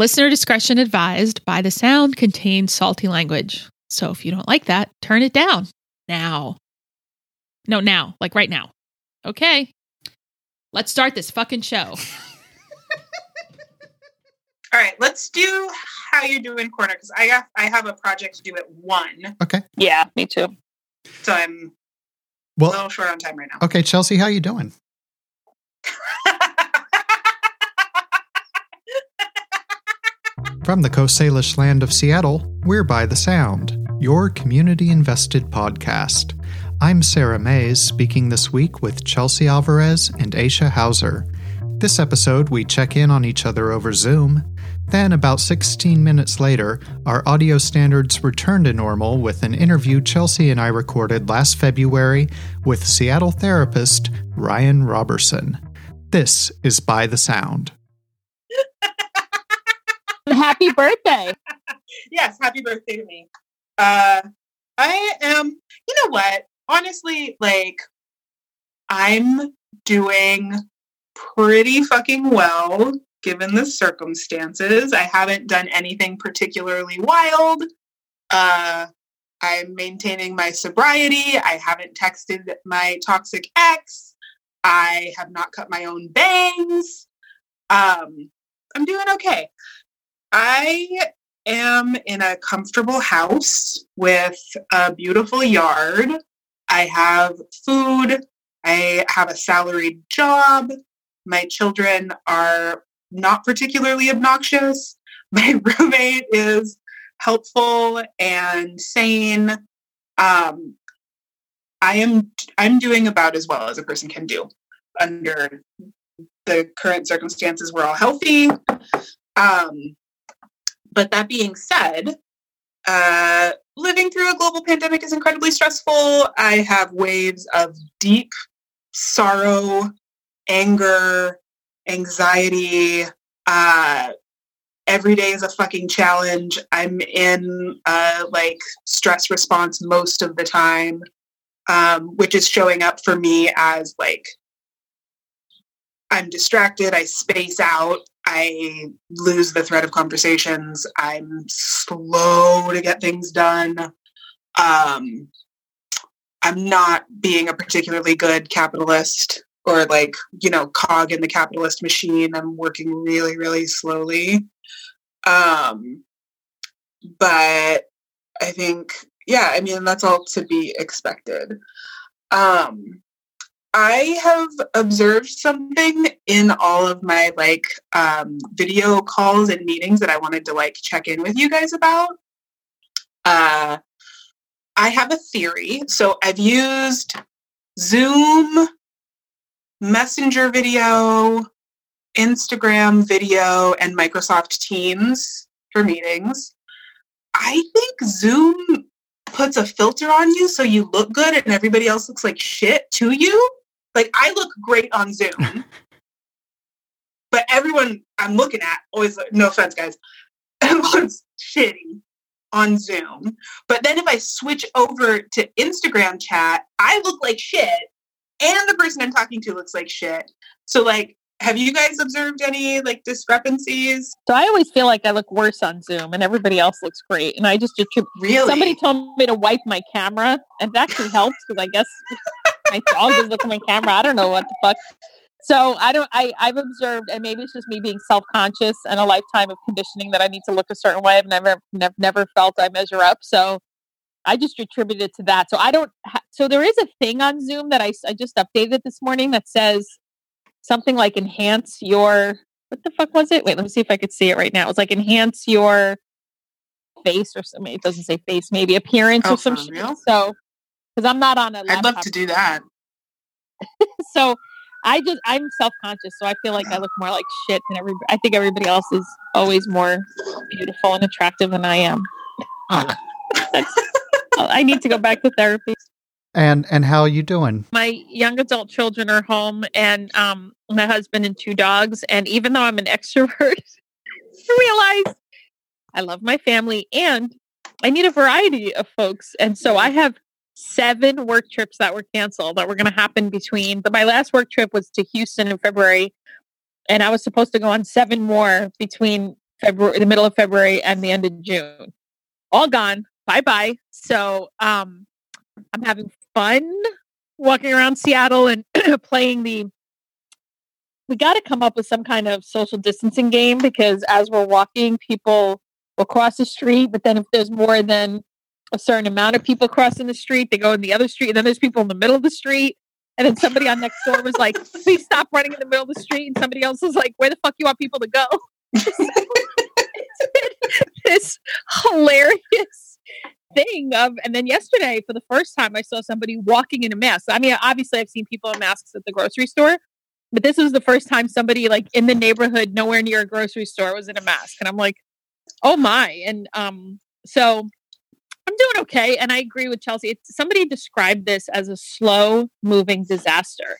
Listener discretion advised by the sound contains salty language. So if you don't like that, turn it down now. No, now, like right now. Okay. Let's start this fucking show. All right, let's do how you doing corner because I have I have a project to do at one, Okay. Yeah, me too. so I'm a Well, little short on time right now. okay, Chelsea, how you doing? From the Coast Salish land of Seattle, we're By the Sound, your community invested podcast. I'm Sarah Mays, speaking this week with Chelsea Alvarez and Aisha Hauser. This episode, we check in on each other over Zoom. Then, about 16 minutes later, our audio standards return to normal with an interview Chelsea and I recorded last February with Seattle therapist Ryan Robertson. This is By the Sound. Happy birthday. yes, happy birthday to me. Uh, I am. You know what? Honestly, like I'm doing pretty fucking well given the circumstances. I haven't done anything particularly wild. Uh, I'm maintaining my sobriety. I haven't texted my toxic ex. I have not cut my own bangs. Um, I'm doing okay. I am in a comfortable house with a beautiful yard. I have food. I have a salaried job. My children are not particularly obnoxious. My roommate is helpful and sane. Um, I am I'm doing about as well as a person can do under the current circumstances. We're all healthy. Um, but that being said, uh, living through a global pandemic is incredibly stressful. I have waves of deep sorrow, anger, anxiety. Uh, every day is a fucking challenge. I'm in uh, like stress response most of the time, um, which is showing up for me as like I'm distracted, I space out, I lose the thread of conversations, I'm slow to get things done. Um, I'm not being a particularly good capitalist or like, you know, cog in the capitalist machine. I'm working really, really slowly. Um, but I think, yeah, I mean, that's all to be expected. Um, I have observed something in all of my like um, video calls and meetings that I wanted to like check in with you guys about. Uh, I have a theory. So I've used Zoom, Messenger video, Instagram video, and Microsoft Teams for meetings. I think Zoom puts a filter on you so you look good and everybody else looks like shit to you. Like I look great on Zoom, but everyone I'm looking at always no offense, guys, looks shitty on Zoom. But then if I switch over to Instagram chat, I look like shit, and the person I'm talking to looks like shit. So like, have you guys observed any like discrepancies? So I always feel like I look worse on Zoom and everybody else looks great. And I just attribute Really? somebody told me to wipe my camera and that actually helps because I guess my dog is looking at my camera. I don't know what the fuck. So I don't I, I've observed and maybe it's just me being self conscious and a lifetime of conditioning that I need to look a certain way. I've never never, never felt I measure up. So I just attribute it to that. So I don't ha- so there is a thing on Zoom that I I just updated this morning that says something like enhance your what the fuck was it? Wait, let me see if I could see it right now. It's like enhance your face or something. It doesn't say face, maybe appearance Oh, or some shit. So because I'm not on a I'd love to do that. so I just I'm self conscious, so I feel like I look more like shit than everybody. I think everybody else is always more beautiful and attractive than I am. That's, I need to go back to therapy. And and how are you doing? My young adult children are home, and um, my husband and two dogs. And even though I'm an extrovert, I realize I love my family, and I need a variety of folks. And so I have seven work trips that were canceled that were going to happen between. But my last work trip was to Houston in February, and I was supposed to go on seven more between February, the middle of February, and the end of June. All gone. Bye bye. So um, I'm having fun walking around Seattle and playing the. We got to come up with some kind of social distancing game because as we're walking, people will cross the street, but then if there's more than a certain amount of people crossing the street, they go in the other street, and then there's people in the middle of the street. And then somebody on Nextdoor was like, please stop running in the middle of the street. And somebody else was like, where the fuck you want people to go? this hilarious thing of and then yesterday for the first time I saw somebody walking in a mask. I mean, obviously I've seen people in masks at the grocery store, but this was the first time somebody like in the neighborhood nowhere near a grocery store was in a mask. And I'm like, oh my. And um so I'm doing okay. And I agree with Chelsea. It's, somebody described this as a slow moving disaster.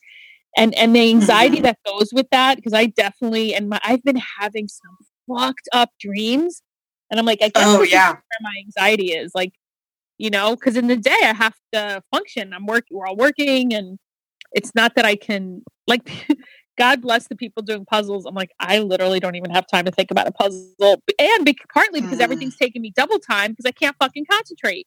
And and the anxiety Mhm. that goes with that, because I definitely and my I've been having some fucked up dreams. And I'm like, I guess Oh, yeah. where my anxiety is. Like, you know, because in the day I have to function. I'm working, we're all working, and it's not that I can like God bless the people doing puzzles. I'm like, I literally don't even have time to think about a puzzle. And be- partly because Mhm. everything's taking me double time because I can't fucking concentrate.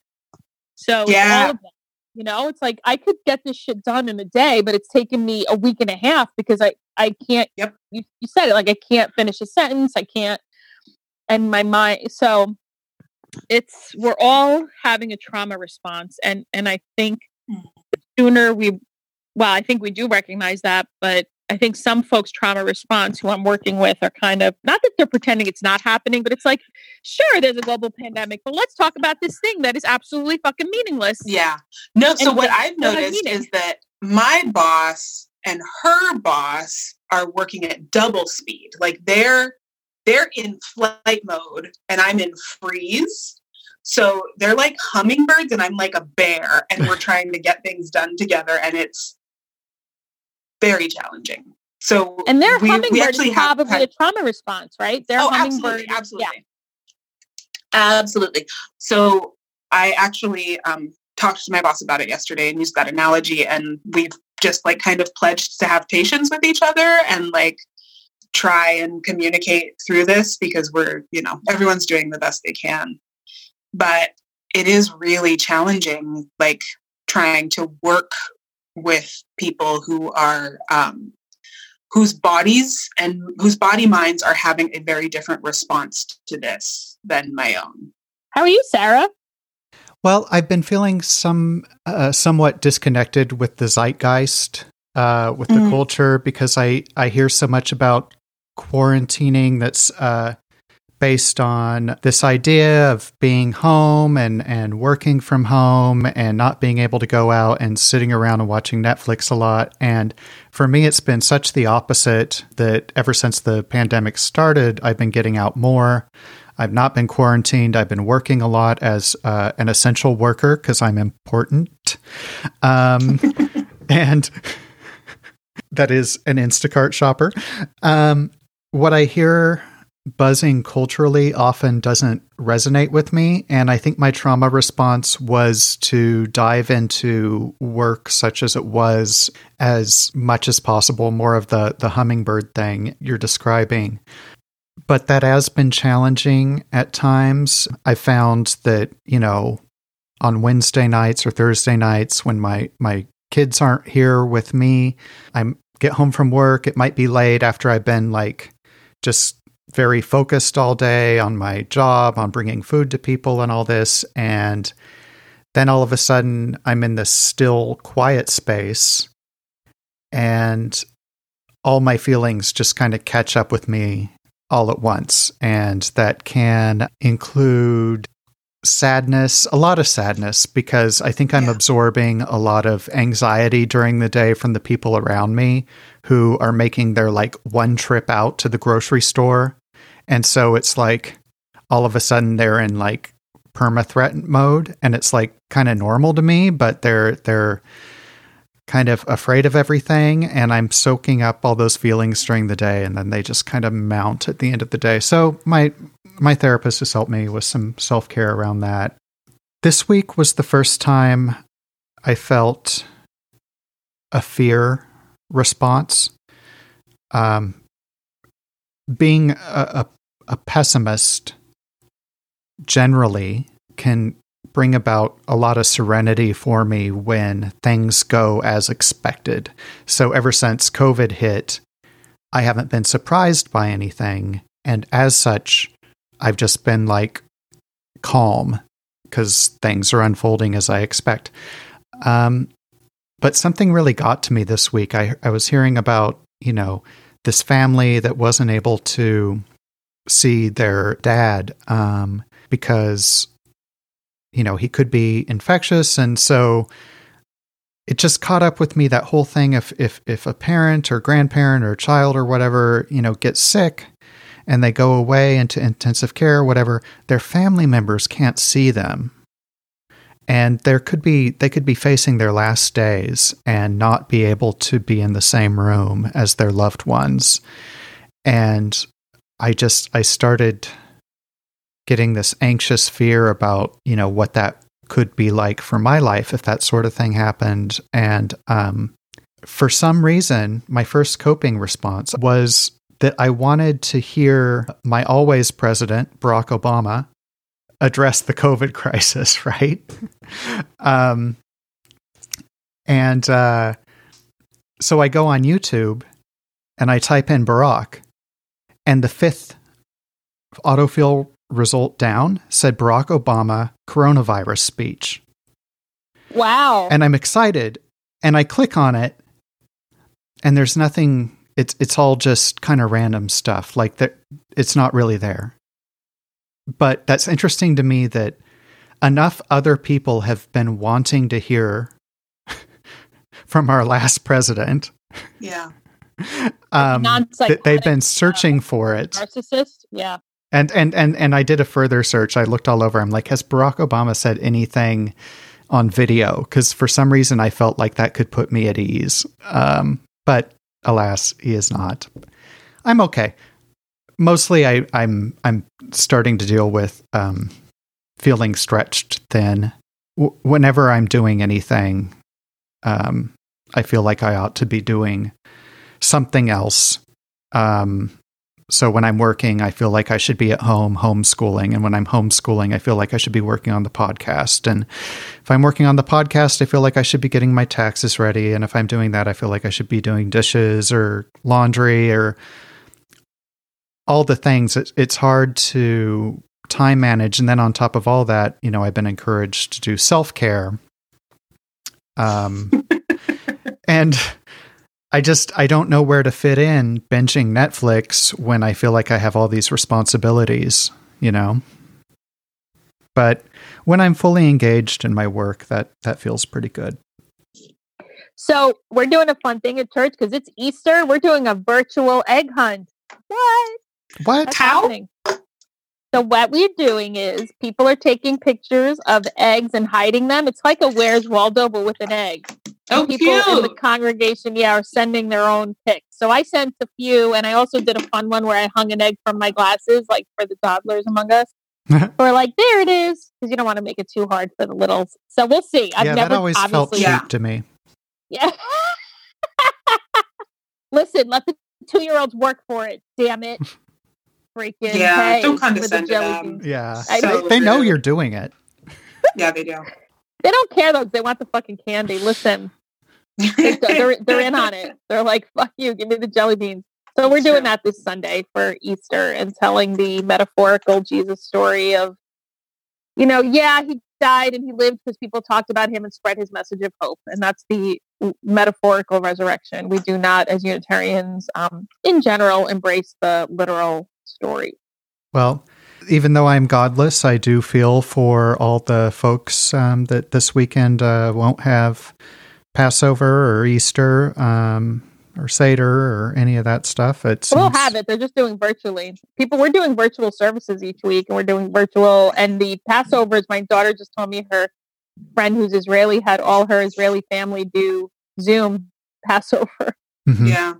So Yeah. all of that. You know, it's like I could get this shit done in a day, but it's taken me a week and a half because I I can't. Yep. You, you said it like I can't finish a sentence. I can't, and my mind. So it's we're all having a trauma response, and and I think Mm. the sooner we, well, I think we do recognize that, but I think some folks' trauma response who I'm working with are kind of not that they're pretending it's not happening, but it's like, sure, there's a global pandemic, but let's talk about this thing that is absolutely fucking meaningless. Yeah. No, so And what then I've noticed is that my boss and her boss are working at double speed. Like they're they're in flight mode and I'm in freeze. So they're like hummingbirds and I'm like a bear and we're trying to get things done together and it's very challenging. So And their we, hummingbird we is actually have probably kind- a trauma response, right? Their oh, hummingbird, absolutely, absolutely, absolutely. So I actually um, talked to my boss about it yesterday and used that analogy, and we've just like kind of pledged to have patience with each other and like try and communicate through this because we're you know everyone's doing the best they can, but it is really challenging, like trying to work with people who are um, whose bodies and whose body minds are having a very different response to this than my own. How are you, Sarah? Well, I've been feeling some uh, somewhat disconnected with the zeitgeist, uh, with the Mm. culture, because I I hear so much about quarantining that's uh, based on this idea of being home and and working from home and not being able to go out and sitting around and watching Netflix a lot. And for me, it's been such the opposite that ever since the pandemic started, I've been getting out more. I've not been quarantined. I've been working a lot as uh, an essential worker because I'm important. Um, and that is an Instacart shopper. Um, what I hear buzzing culturally often doesn't resonate with me. And I think my trauma response was to dive into work such as it was as much as possible, more of the, the hummingbird thing you're describing but that has been challenging at times. I found that, you know, on Wednesday nights or Thursday nights when my my kids aren't here with me, I get home from work, it might be late after I've been like just very focused all day on my job, on bringing food to people and all this and then all of a sudden I'm in this still quiet space and all my feelings just kind of catch up with me all at once. And that can include sadness, a lot of sadness, because I think I'm Yeah. absorbing a lot of anxiety during the day from the people around me who are making their like one trip out to the grocery store. And so it's like all of a sudden they're in like perma threat mode and it's like kind of normal to me, but they're they're kind of afraid of everything and I'm soaking up all those feelings during the day and then they just kind of mount at the end of the day. So my my therapist has helped me with some self-care around that. This week was the first time I felt a fear response. Um being a, a, a pessimist generally can bring about a lot of serenity for me when things go as expected. So ever since COVID hit, I haven't been surprised by anything. And as such, I've just been like calm because things are unfolding as I expect. Um, but something really got to me this week. I, I was hearing about, you know, this family that wasn't able to see their dad um, because you know he could be infectious. And so it just caught up with me that whole thing. If if if a parent or grandparent or child or whatever you know gets sick and they go away into intensive care or whatever their family members can't see them and there could be they could be facing their last days and not be able to be in the same room as their loved ones. And i just i started getting this anxious fear about you know what that could be like for my life if that sort of thing happened. And um, for some reason my first coping response was that i wanted to hear my always president barack obama address the covid crisis right um, and uh, so i go on youtube and i type in barack and the fifth autofill result down said Barack Obama coronavirus speech. Wow. And I'm excited and I click on it and there's nothing it's it's all just kind of random stuff like that it's not really there. But that's interesting to me that enough other people have been wanting to hear from our last president. Yeah. Um, they've been searching for it. Narcissist, yeah. And and and and I did a further search. I looked all over. I'm like, has Barack Obama said anything on video? Because for some reason, I felt like that could put me at ease. Um, but alas, he is not. I'm okay. Mostly, I, I'm I'm starting to deal with um, feeling stretched thin. W- whenever I'm doing anything, um, I feel like I ought to be doing something else. Um, so when I'm working, I feel like I should be at home homeschooling. And when I'm homeschooling, I feel like I should be working on the podcast. And if I'm working on the podcast, I feel like I should be getting my taxes ready. And if I'm doing that, I feel like I should be doing dishes or laundry or all the things. It's hard to time manage. And then on top of all that, you know, I've been encouraged to do self care. Um, and I just I don't know where to fit in benching Netflix when I feel like I have all these responsibilities, you know. But when I'm fully engaged in my work, that that feels pretty good. So we're doing a fun thing at church because it's Easter. We're doing a virtual egg hunt. What? What? That's How? Happening. So what we're doing is people are taking pictures of eggs and hiding them. It's like a Where's Waldo but with an egg. Oh, people cute. in the congregation, yeah, are sending their own pics. So I sent a few, and I also did a fun one where I hung an egg from my glasses, like for the toddlers among us. or like, there it is, because you don't want to make it too hard for the littles. So we'll see. I've yeah, never that always felt cheap yeah. to me. Yeah. Listen, let the two-year-olds work for it. Damn it. Freaking yeah, don't condescend to them. Yeah, so they, they know you're doing it. Yeah, they do. They don't care though. They want the fucking candy. Listen, they're, they're, they're in on it. They're like, "Fuck you, give me the jelly beans." So we're doing that this Sunday for Easter and telling the metaphorical Jesus story of, you know, yeah, he died and he lived because people talked about him and spread his message of hope, and that's the metaphorical resurrection. We do not, as Unitarians, um, in general, embrace the literal story. Well, even though I'm godless, I do feel for all the folks um, that this weekend uh, won't have Passover or Easter um, or Seder or any of that stuff. It's seems... We'll have it. They're just doing virtually. People, we're doing virtual services each week, and we're doing virtual. And the Passovers, my daughter just told me her friend who's Israeli had all her Israeli family do Zoom Passover. Mm-hmm. Yeah.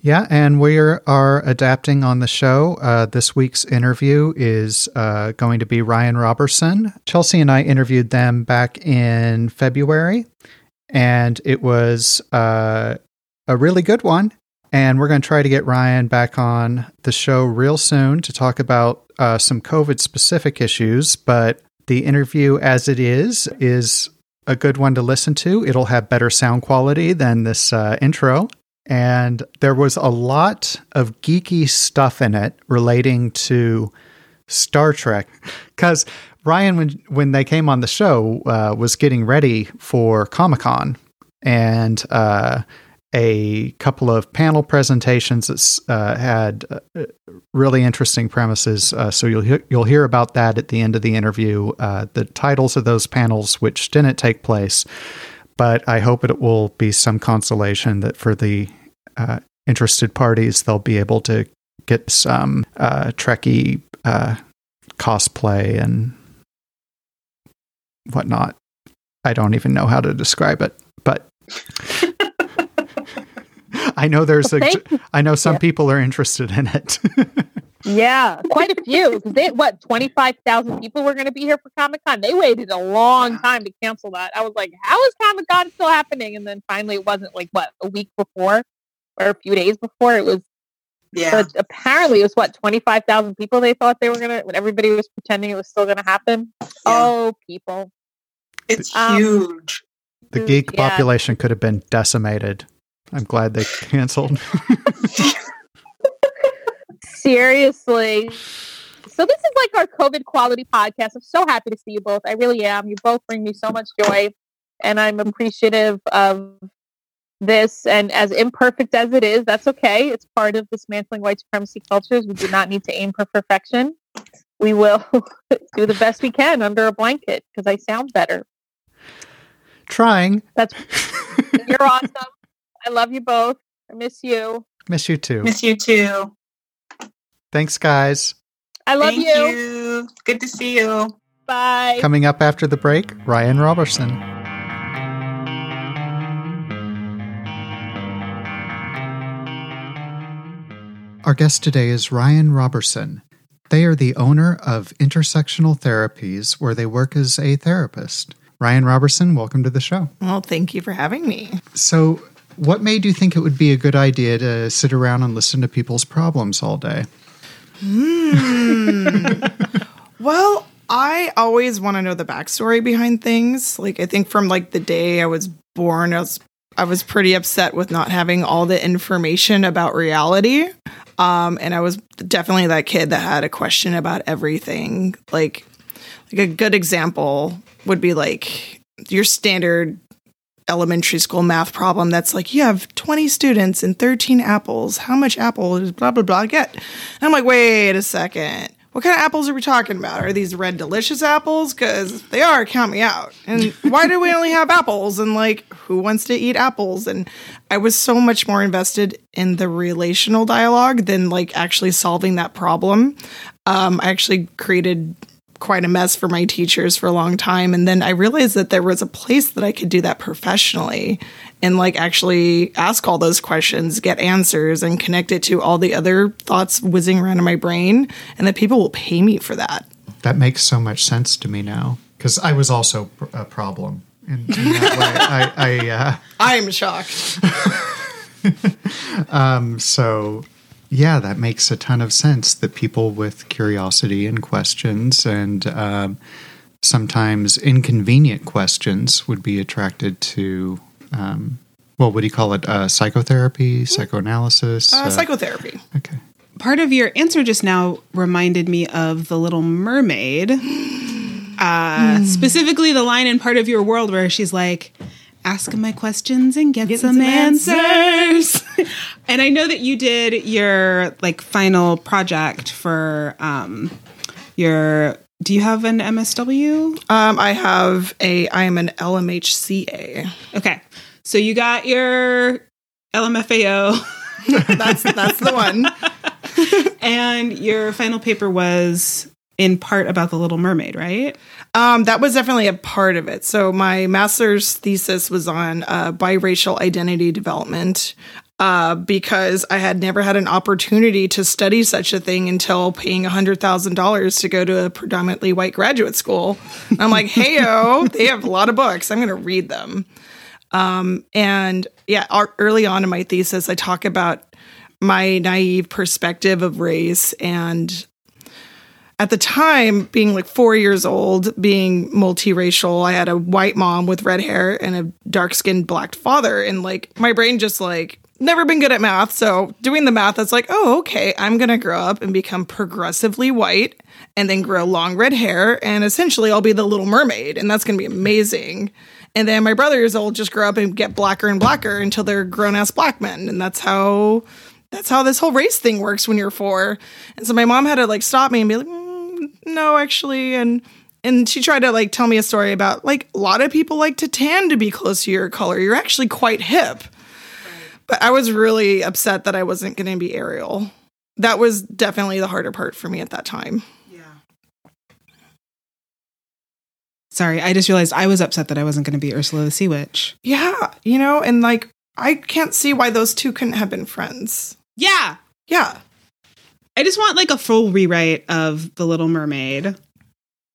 Yeah, and we are adapting on the show. Uh, this week's interview is uh, going to be Ryan Robertson. Chelsea and I interviewed them back in February, and it was uh, a really good one. And we're going to try to get Ryan back on the show real soon to talk about uh, some COVID specific issues. But the interview, as it is, is a good one to listen to. It'll have better sound quality than this uh, intro. And there was a lot of geeky stuff in it relating to Star Trek. Because Ryan, when, when they came on the show, uh, was getting ready for Comic Con. And uh, a couple of panel presentations that uh, had uh, really interesting premises. Uh, so you'll you'll hear about that at the end of the interview. Uh, the titles of those panels, which didn't take place, but I hope it will be some consolation that for the uh, interested parties, they'll be able to get some uh, Trekkie cosplay and whatnot. I don't even know how to describe it, but. I know there's a. I know some Yeah. people are interested in it. Yeah, quite a few. Because they what twenty five thousand people were going to be here for Comic Con. They waited a long time to cancel that. I was like, how is Comic Con still happening? And then finally, it wasn't like what a week before or a few days before. It was. Yeah. But apparently, it was what twenty five thousand people. They thought they were gonna. When everybody was pretending it was still gonna happen. Oh, people! It's um, huge. the Mm, geek yeah. population could have been decimated. I'm glad they canceled. Seriously. So this is like our COVID quality podcast. I'm so happy to see you both. I really am. You both bring me so much joy, and I'm appreciative of this. And as imperfect as it is, that's okay. It's part of dismantling white supremacy cultures. We do not need to aim for perfection. We will do the best we can under a blanket because I sound better. Trying. That's you're awesome. I love you both. I miss you. Miss you too. Miss you too. Thanks, guys. I love Thank you. you. Good to see you. Bye. Coming up after the break, Ryan Robertson. Our guest today is Ryan Robertson. They are the owner of Intersectional Therapies, where they work as a therapist. Ryan Robertson, welcome to the show. Well, thank you for having me. So, what made you think it would be a good idea to sit around and listen to people's problems all day? Well, I always want to know the backstory behind things. Like I think from like the day I was born, I was I was pretty upset with not having all the information about reality. Um, and I was definitely that kid that had a question about everything. Like like a good example would be like your standard elementary school math problem that's like you have 20 students and 13 apples. How much apple does blah blah blah get? And i'm like wait a second. What kind of apples are we talking about? Are these red delicious apples? Because they are count me out. And why do we only have apples? And like who wants to eat apples? And i was so much more invested in the relational dialogue than like actually solving that problem. Um, i actually created quite a mess for my teachers for a long time. And then i realized that there was a place that i could do that professionally and like actually ask all those questions get answers and connect it to all the other thoughts whizzing around in my brain and that people will pay me for that. That makes so much sense to me now because I was also pr- a problem. In, in that way. I, I uh, i am shocked. Um, so yeah, that makes a ton of sense. That people with curiosity and questions and um, sometimes inconvenient questions would be attracted to. Um, well, what do you call it? Uh, psychotherapy, psychoanalysis. uh, uh, psychotherapy okay. part of your answer just now reminded me of the little mermaid uh, specifically the line in part of your world where she's like ask my questions and get, some, some answers, and i know that you did your like final project for um, your do you have an msw um, i have a i am an lmhca okay. So you got your lmfao that's that's the one. And your final paper was in part about the little mermaid right Um, that was definitely a part of it. So my master's thesis was on uh, biracial identity development uh, because I had never had an opportunity to study such a thing until paying $100,000 to go to a predominantly white graduate school. I'm like, heyo, they have a lot of books. I'm going to read them. Um, and yeah, ar- early on in my thesis, I talk about my naive perspective of race and at the time being like 4 years old being multiracial I had a white mom with red hair and a dark-skinned black father and like my brain just like never been good at math so doing the math it's like oh okay I'm going to grow up and become progressively white and then grow long red hair and essentially I'll be the little mermaid and that's going to be amazing and then my brothers will just grow up and get blacker and blacker until they're grown ass black men. And that's how that's how this whole race thing works when you're four. And so my mom had to like stop me and be like, mm, no, actually. And and she tried to like tell me a story about like a lot of people like to tan to be close to your color. You're actually quite hip. But I was really upset that I wasn't going to be Ariel. That was definitely the harder part for me at that time. Yeah. Sorry, I just realized I was upset that I wasn't going to be Ursula the Sea Witch. Yeah, you know, and like I can't see why those two couldn't have been friends. Yeah. Yeah. I just want like a full rewrite of The Little Mermaid.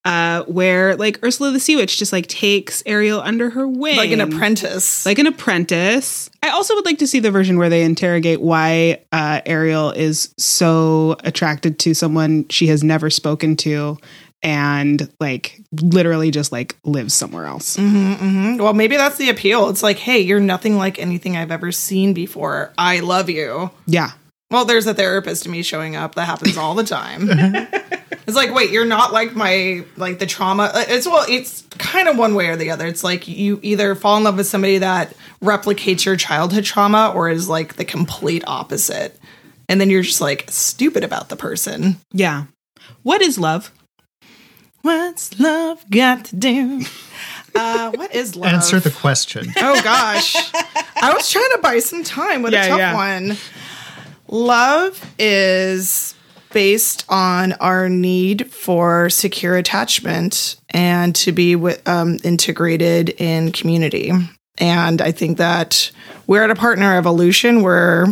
Uh, where like Ursula the Sea Witch just like takes Ariel under her wing. Like an apprentice. Like an apprentice. I also would like to see the version where they interrogate why uh, Ariel is so attracted to someone she has never spoken to and like literally just like lives somewhere else. hmm hmm Well, maybe that's the appeal. It's like, hey, you're nothing like anything I've ever seen before. I love you. Yeah. Well, there's a therapist to me showing up. That happens all the time. it's like, wait, you're not like my like the trauma. uh, It's well, it's kind of one way or the other. It's like you either fall in love with somebody that replicates your childhood trauma, or is like the complete opposite, and then you're just like stupid about the person. Yeah. What is love? What's love got to do? Uh, what is love? Answer the question. Oh gosh. I was trying to buy some time with Yeah, a tough yeah. one. Love is based on our need for secure attachment and to be um, integrated in community. And I think that we're at a partner evolution where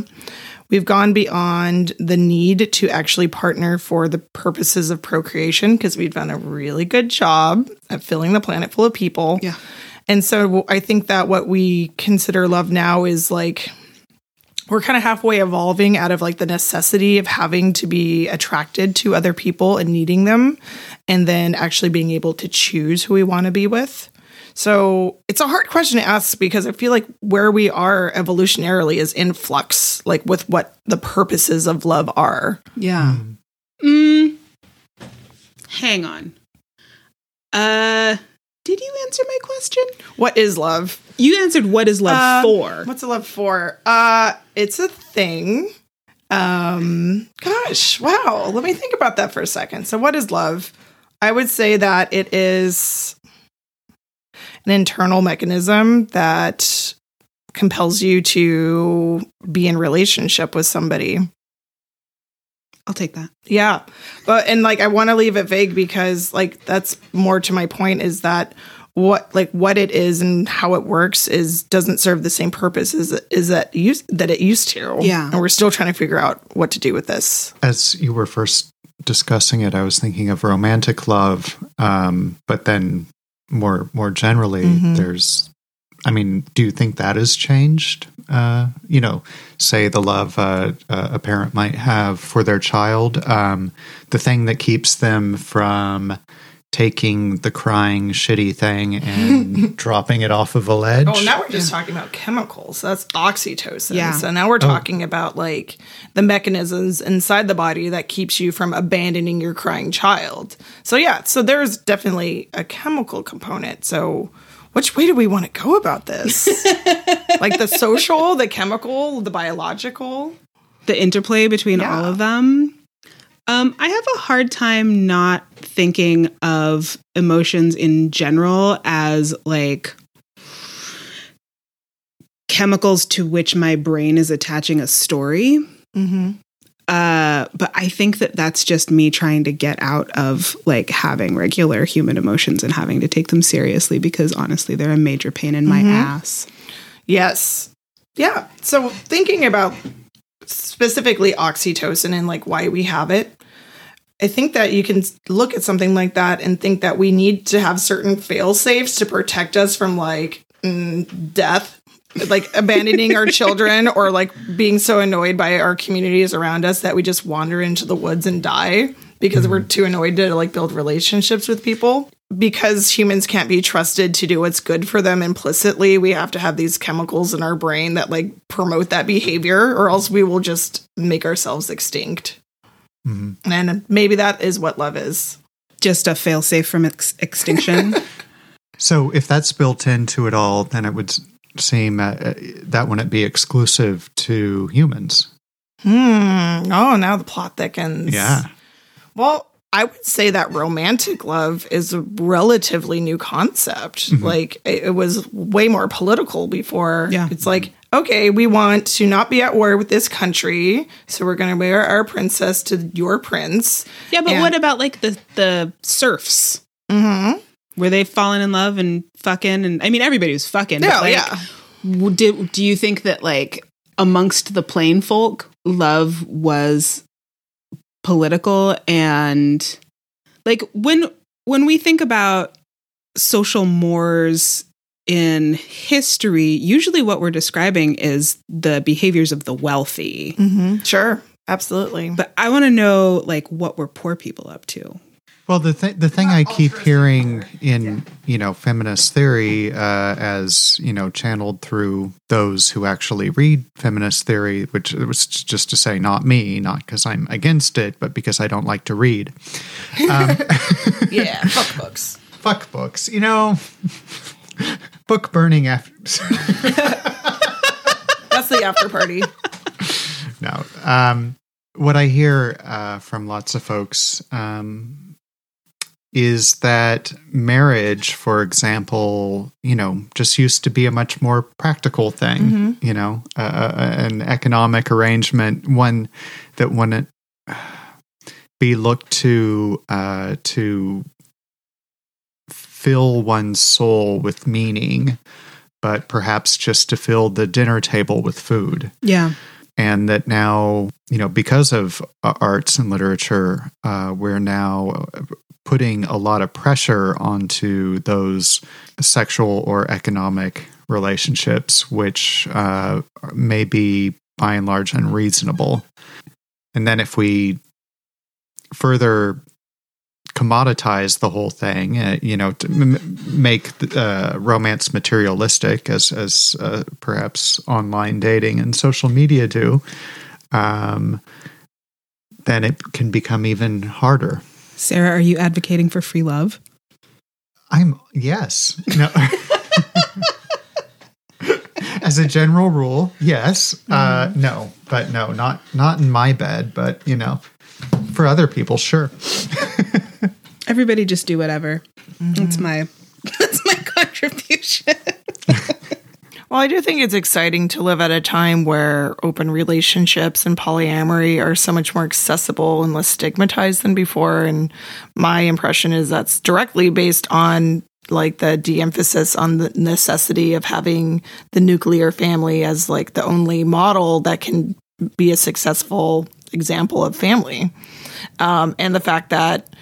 we've gone beyond the need to actually partner for the purposes of procreation because we've done a really good job at filling the planet full of people. Yeah. And so I think that what we consider love now is like we're kind of halfway evolving out of like the necessity of having to be attracted to other people and needing them and then actually being able to choose who we want to be with. So it's a hard question to ask because I feel like where we are evolutionarily is in flux, like with what the purposes of love are. Yeah. Mm. Hang on. Uh did you answer my question? What is love? You answered what is love Uh, for? What's a love for? Uh it's a thing. Um gosh, wow. Let me think about that for a second. So what is love? I would say that it is an internal mechanism that compels you to be in relationship with somebody. I'll take that. Yeah. But and like I want to leave it vague because like that's more to my point is that what like what it is and how it works is doesn't serve the same purpose as is that used that it used to. Yeah. And we're still trying to figure out what to do with this. As you were first discussing it, I was thinking of romantic love, um, but then more more generally, Mhm. there's. I mean, do you think that has changed? Uh, you know, say the love uh, uh, a parent might have for their child, um, the thing that keeps them from taking the crying shitty thing and dropping it off of a ledge. Oh, now we're just talking about chemicals. That's oxytocin. Yeah. So now we're talking about like the mechanisms inside the body that keeps you from abandoning your crying child. So yeah, so there's definitely a chemical component. So which way do we want to go about this? like the social, the chemical, the biological? The interplay between Yeah. all of them. Um, I have a hard time not thinking of emotions in general as like chemicals to which my brain is attaching a story. Mm-hmm. Uh, but I think that that's just me trying to get out of like having regular human emotions and having to take them seriously because honestly, they're a major pain in my Mhm. ass. Yes. Yeah. So thinking about specifically oxytocin and like why we have it, I think that you can look at something like that and think that we need to have certain fail safes to protect us from like mm, death like abandoning our children or like being so annoyed by our communities around us that we just wander into the woods and die because we're too annoyed to like build relationships with people. Because humans can't be trusted to do what's good for them implicitly, we have to have these chemicals in our brain that like promote that behavior, or else we will just make ourselves extinct. Mhm. And maybe that is what love is. Just a failsafe from ex- extinction. So if that's built into it all, then it would s- seem uh, uh, that wouldn't be exclusive to humans. Hmm. Oh, now the plot thickens. Yeah. Well, I would say that romantic love is a relatively new concept. Mhm. Like it, it was way more political before. Yeah. It's like, okay, we want to not be at war with this country, so we're going to marry our princess to your prince. yeah, but And- what about like the the serfs? Mm-hmm. Were they falling in love and fucking? And I mean, everybody was fucking. Yeah, like, yeah. w- Did do you think that like amongst the plain folk, love was political and like when when we think about social mores in history, usually what we're describing is the behaviors of the wealthy. Mm-hmm. Sure. Absolutely. But I want to know like what were poor people up to? Well, the th- the thing I keep hearing in you know feminist theory, uh, as you know, channeled through those who actually read feminist theory, which was just to say, not me, not because I'm against it, but because I don't like to read. Um, yeah. Fuck books. fuck books, you know. Book burning after That's the after party. no. Um, what I hear uh, from lots of folks um, is that marriage, for example, you know, just used to be a much more practical thing. Mhm. You know, uh, an economic arrangement, one that wouldn't be looked to uh, to fill one's soul with meaning, but perhaps just to fill the dinner table with food Yeah. and that now you know because of uh, arts and literature uh, we're now putting a lot of pressure onto those sexual or economic relationships which uh, may be by and large unreasonable. And then if we further commoditize the whole thing uh, you know to m- make uh, romance materialistic as as uh, perhaps online dating and social media do um, then it can become even harder Sarah, are you advocating for free love? i'm yes no as a general rule yes uh, no but no not not in my bed but you know for other people sure Everybody just do whatever. That's my that's my contribution. Well, I do think it's exciting to live at a time where open relationships and polyamory are so much more accessible and less stigmatized than before. And my impression is that's directly based on like the de-emphasis on the necessity of having the nuclear family as like the only model that can be a successful example of family. Um, and the fact that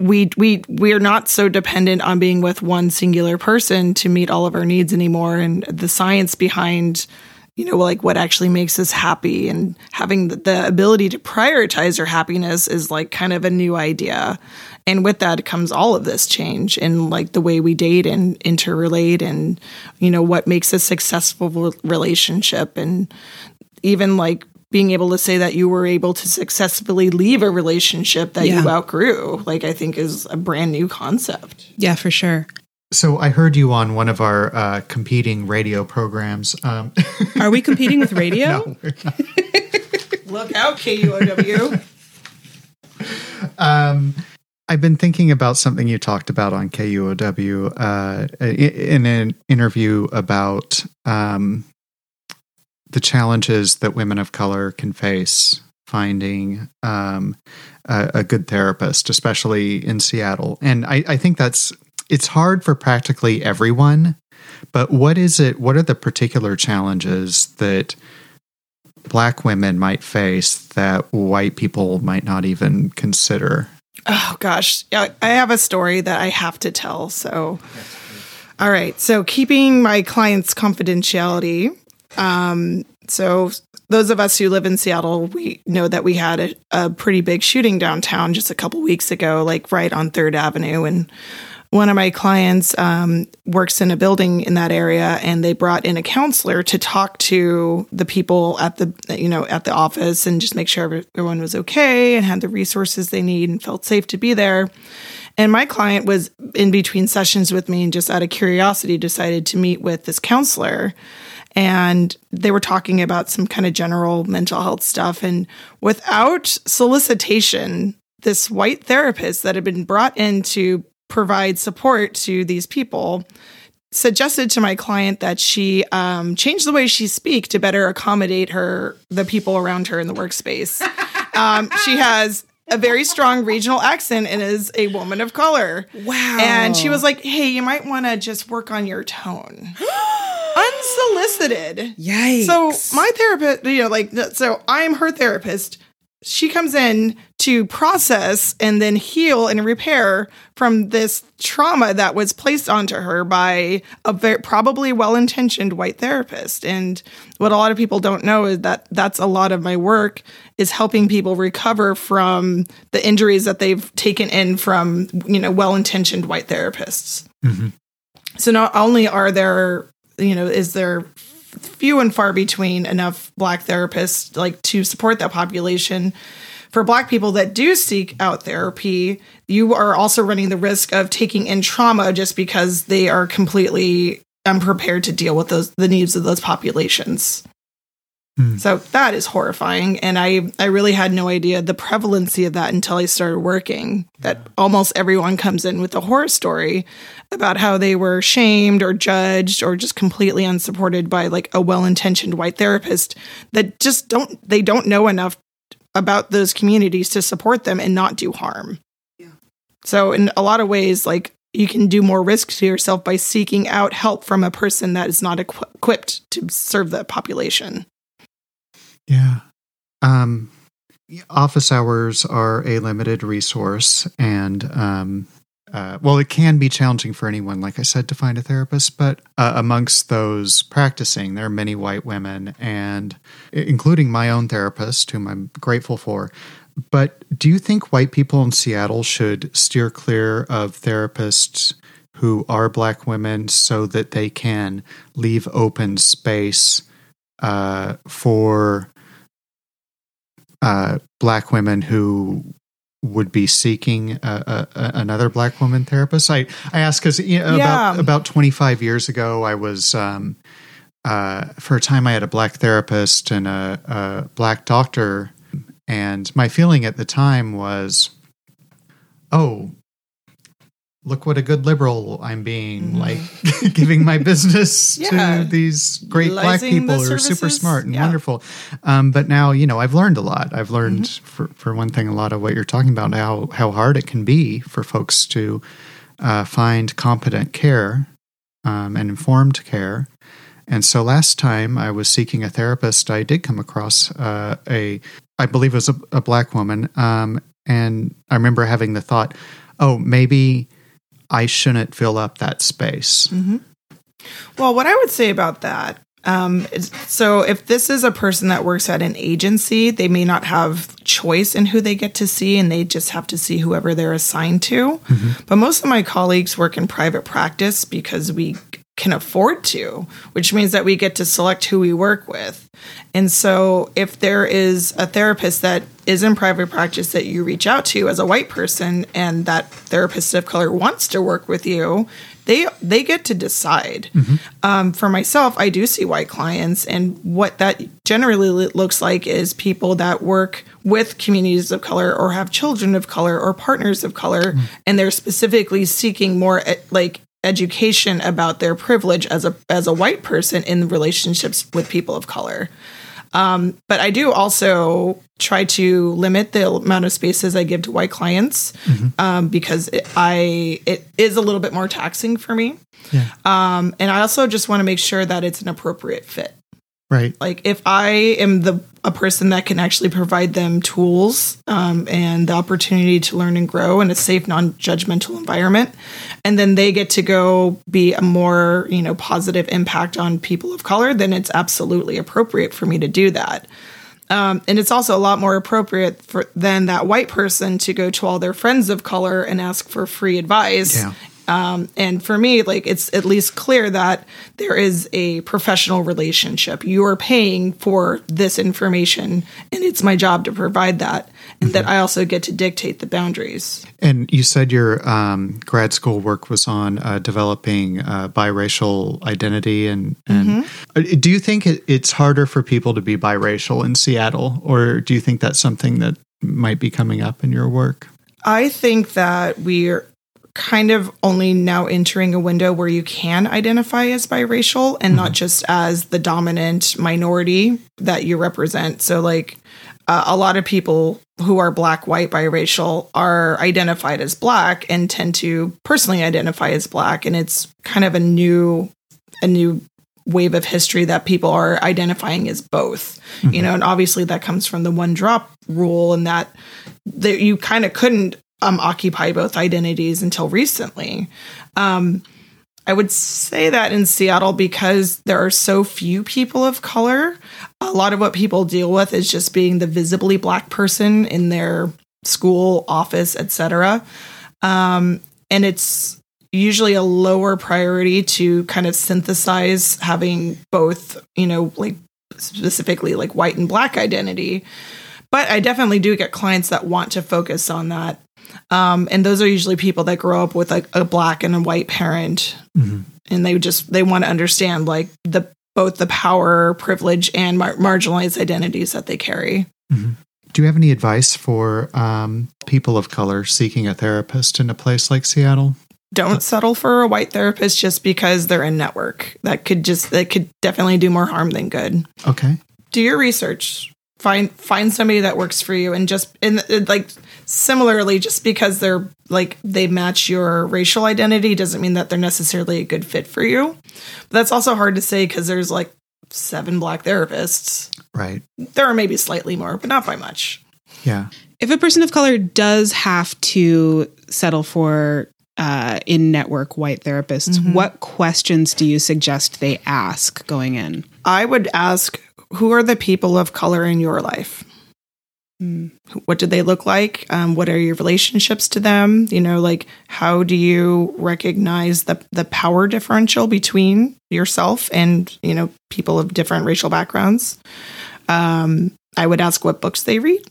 we we we're not so dependent on being with one singular person to meet all of our needs anymore. And the science behind you know like what actually makes us happy and having the, the ability to prioritize our happiness is like kind of a new idea. And with that comes all of this change in like the way we date and interrelate and you know what makes a successful relationship. And even like being able to say that you were able to successfully leave a relationship that you outgrew, like I think is a brand new concept. yeah, for sure. so i heard you on one of our uh, competing radio programs um, Are we competing with radio? no, we're not. Look out, KUOW. Um, I've been thinking about something you talked about on KUOW uh, in an interview about um, the challenges that women of color can face finding um, a, a good therapist, especially in Seattle. And I, I think that's it's hard for practically everyone. But what is it? What are the particular challenges that black women might face that white people might not even consider? oh gosh, I I have a story that I have to tell. So, All right. So keeping my clients' confidentiality. Um, so those of us who live in Seattle, we know that we had a, a pretty big shooting downtown just a couple weeks ago, like right on Third Avenue, and one of my clients um, works in a building in that area and they brought in a counselor to talk to the people at the you know at the office and just make sure everyone was okay and had the resources they need and felt safe to be there. And my client was in between sessions with me and just out of curiosity decided to meet with this counselor and they were talking about some kind of general mental health stuff. And without solicitation this white therapist that had been brought in to provide support to these people suggested to my client that she um, change the way she speak to better accommodate her the people around her in the workspace. Um, she has a very strong regional accent and is a woman of color Wow. and she was like hey you might want to just work on your tone unsolicited Yikes. so my therapist, you know, like so I'm her therapist. She comes in to process and then heal and repair from this trauma that was placed onto her by a very probably well-intentioned white therapist. And what a lot of people don't know is that that's a lot of my work is helping people recover from the injuries that they've taken in from, you know, well-intentioned white therapists. Mm-hmm. So not only are there, you know, is there few and far between enough black therapists like to support that population. For black people that do seek out therapy, you are also running the risk of taking in trauma just because they are completely unprepared to deal with those the needs of those populations. Mm. So that is horrifying. And I, I really had no idea the prevalency of that until I started working. That almost everyone comes in with a horror story about how they were shamed or judged or just completely unsupported by like a well-intentioned white therapist that just don't they don't know enough about those communities to support them and not do harm. Yeah. So in a lot of ways like you can do more risk to yourself by seeking out help from a person that is not equi- equipped to serve the population. Yeah. Um, office hours are a limited resource, and um, uh, well, it can be challenging for anyone, like I said, to find a therapist. But uh, amongst those practicing, there are many white women, and including my own therapist, whom I'm grateful for. But do you think white people in Seattle should steer clear of therapists who are black women so that they can leave open space uh, for uh, black women who would be seeking a, a, another black woman therapist? I, I ask because you know, about about 25 years ago, I was um, uh, for a time I had a black therapist and a, a black doctor, and my feeling at the time was, oh. Look what a good liberal I'm being, like giving my business Mm-hmm. Yeah. to these great black people who are super smart and Yeah. wonderful. Um, but now, you know, I've learned a lot. I've learned, Mm-hmm. for, for one thing, a lot of what you're talking about, how, how hard it can be for folks to uh, find competent care um, and informed care. And so last time I was seeking a therapist, I did come across uh, a, I believe it was a, a black woman. Um, and I remember having the thought, oh, maybe I shouldn't fill up that space. Well, what I would say about that, um, so if this is a person that works at an agency, they may not have choice in who they get to see, and they just have to see whoever they're assigned to. But most of my colleagues work in private practice because we can afford to, which means that we get to select who we work with. And so if there is a therapist that is in private practice that you reach out to as a white person and that therapist of color wants to work with you, they they get to decide. Um, for myself, I do see white clients, and what that generally looks like is people that work with communities of color or have children of color or partners of color, and they're specifically seeking more like education about their privilege as a as a white person in relationships with people of color. Um, but I do also try to limit the amount of spaces I give to white clients um, because it, I it is a little bit more taxing for me. Yeah. Um, and I also just want to make sure that it's an appropriate fit. Right. Like if I am the a person that can actually provide them tools um, and the opportunity to learn and grow in a safe, non-judgmental environment, and then they get to go be a more you know positive impact on people of color, then it's absolutely appropriate for me to do that. Um, and it's also a lot more appropriate for than that white person to go to all their friends of color and ask for free advice Yeah. Um, and for me, like it's at least clear that there is a professional relationship. You are paying for this information, and it's my job to provide that, and that I also get to dictate the boundaries. And you said your um, grad school work was on uh, developing uh, biracial identity, and, and Uh, do you think it, it's harder for people to be biracial in Seattle, or do you think that's something that might be coming up in your work? I think that we're kind of only now entering a window where you can identify as biracial and not just as the dominant minority that you represent. So, like, uh, a lot of people who are black, white, biracial are identified as black and tend to personally identify as black. And it's kind of a new, a new wave of history that people are identifying as both you know and obviously that comes from the one drop rule and that that you kind of couldn't um, occupy both identities until recently um, i would say that in seattle because there are so few people of color a lot of what people deal with is just being the visibly black person in their school office etc um, and it's usually a lower priority to kind of synthesize having both, you know, like specifically like white and black identity. But I definitely do get clients that want to focus on that. Um, and those are usually people that grow up with like a black and a white parent. And they just, they want to understand like the, both the power, privilege, and mar- marginalized identities that they carry. Do you have any advice for um, people of color seeking a therapist in a place like Seattle? don't settle for a white therapist just because they're in network. That could just that could definitely do more harm than good. Okay. Do your research. Find find somebody that works for you and just and uh, like similarly just because they're like they match your racial identity doesn't mean that they're necessarily a good fit for you. But that's also hard to say cuz there's like seven black therapists. Right. There are maybe slightly more, but not by much. Yeah. If a person of color does have to settle for uh, in network white therapists, what questions do you suggest they ask going in? I would ask who are the people of color in your life? What do they look like? Um, what are your relationships to them? You know, like how do you recognize the the power differential between yourself and you know people of different racial backgrounds? Um, I would ask what books they read.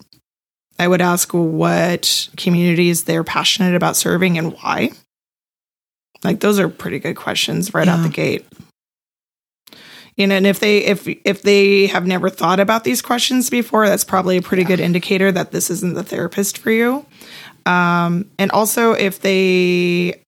I would ask what communities they're passionate about serving and why. Like those are pretty good questions right out the gate. You know, and if they if if they have never thought about these questions before, that's probably a pretty good indicator that this isn't the therapist for you. Um, and also, if they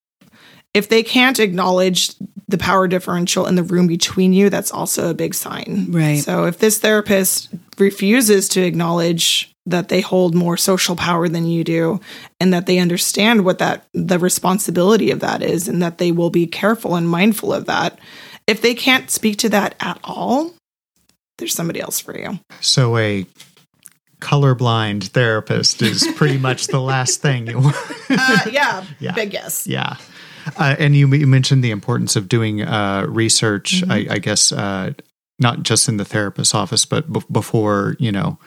if they can't acknowledge the power differential in the room between you, that's also a big sign. Right. So if this therapist refuses to acknowledge that they hold more social power than you do and that they understand what that the responsibility of that is and that they will be careful and mindful of that, if they can't speak to that at all, there's somebody else for you. So a colorblind therapist is pretty much the last thing you want. Uh, yeah, Yeah. big yes. Yeah. Uh, and you, you mentioned the importance of doing uh, research, I, I guess, uh, not just in the therapist's office, but b- before, you know,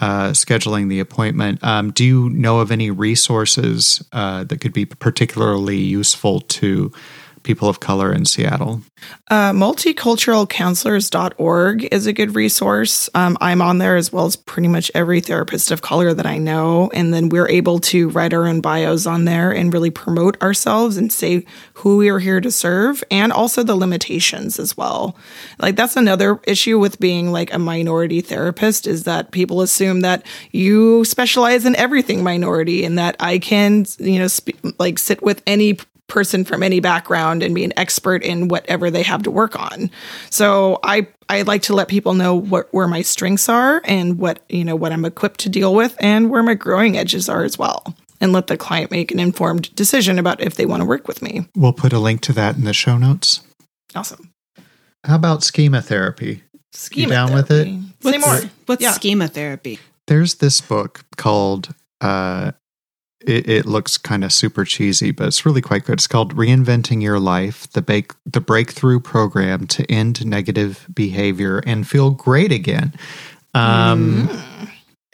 uh, scheduling the appointment. Um, do you know of any resources uh, that could be particularly useful to people of color in Seattle? Uh, multiculturalcounselors.org is a good resource. Um, I'm on there as well as pretty much every therapist of color that I know. And then we're able to write our own bios on there and really promote ourselves and say who we are here to serve and also the limitations as well. Like that's another issue with being like a minority therapist is that people assume that you specialize in everything minority and that I can, you know, sp- like sit with any person from any background and be an expert in whatever they have to work on. So I I like to let people know what where my strengths are and what you know what I'm equipped to deal with and where my growing edges are as well. And let the client make an informed decision about if they want to work with me. We'll put a link to that in the show notes. Awesome. How about schema therapy? Schema down with it? therapy. Say more. What's Yeah. schema therapy? There's this book called uh it, it looks kind of super cheesy, but it's really quite good. It's called Reinventing Your Life, the bake the breakthrough program to end negative behavior and feel great again. Um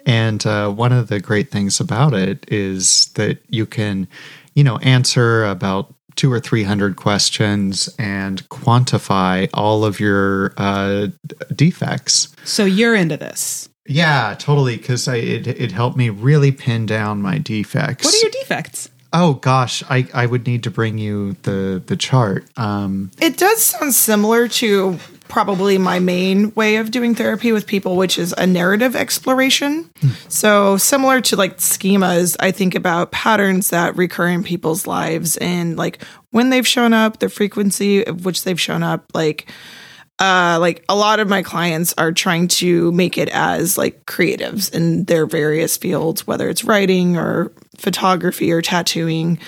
and uh, one of the great things about it is that you can, you know, answer about two or three hundred questions and quantify all of your uh, defects. So you're into this. Yeah, totally. Because it it helped me really pin down my defects. What are your defects? oh gosh, I I would need to bring you the the chart. Um, It does sound similar to probably my main way of doing therapy with people, which is a narrative exploration. So, similar to like schemas, I think about patterns that recur in people's lives and like when they've shown up, the frequency of which they've shown up, like uh like a lot of my clients are trying to make it as like creatives in their various fields whether it's writing or photography or tattooing.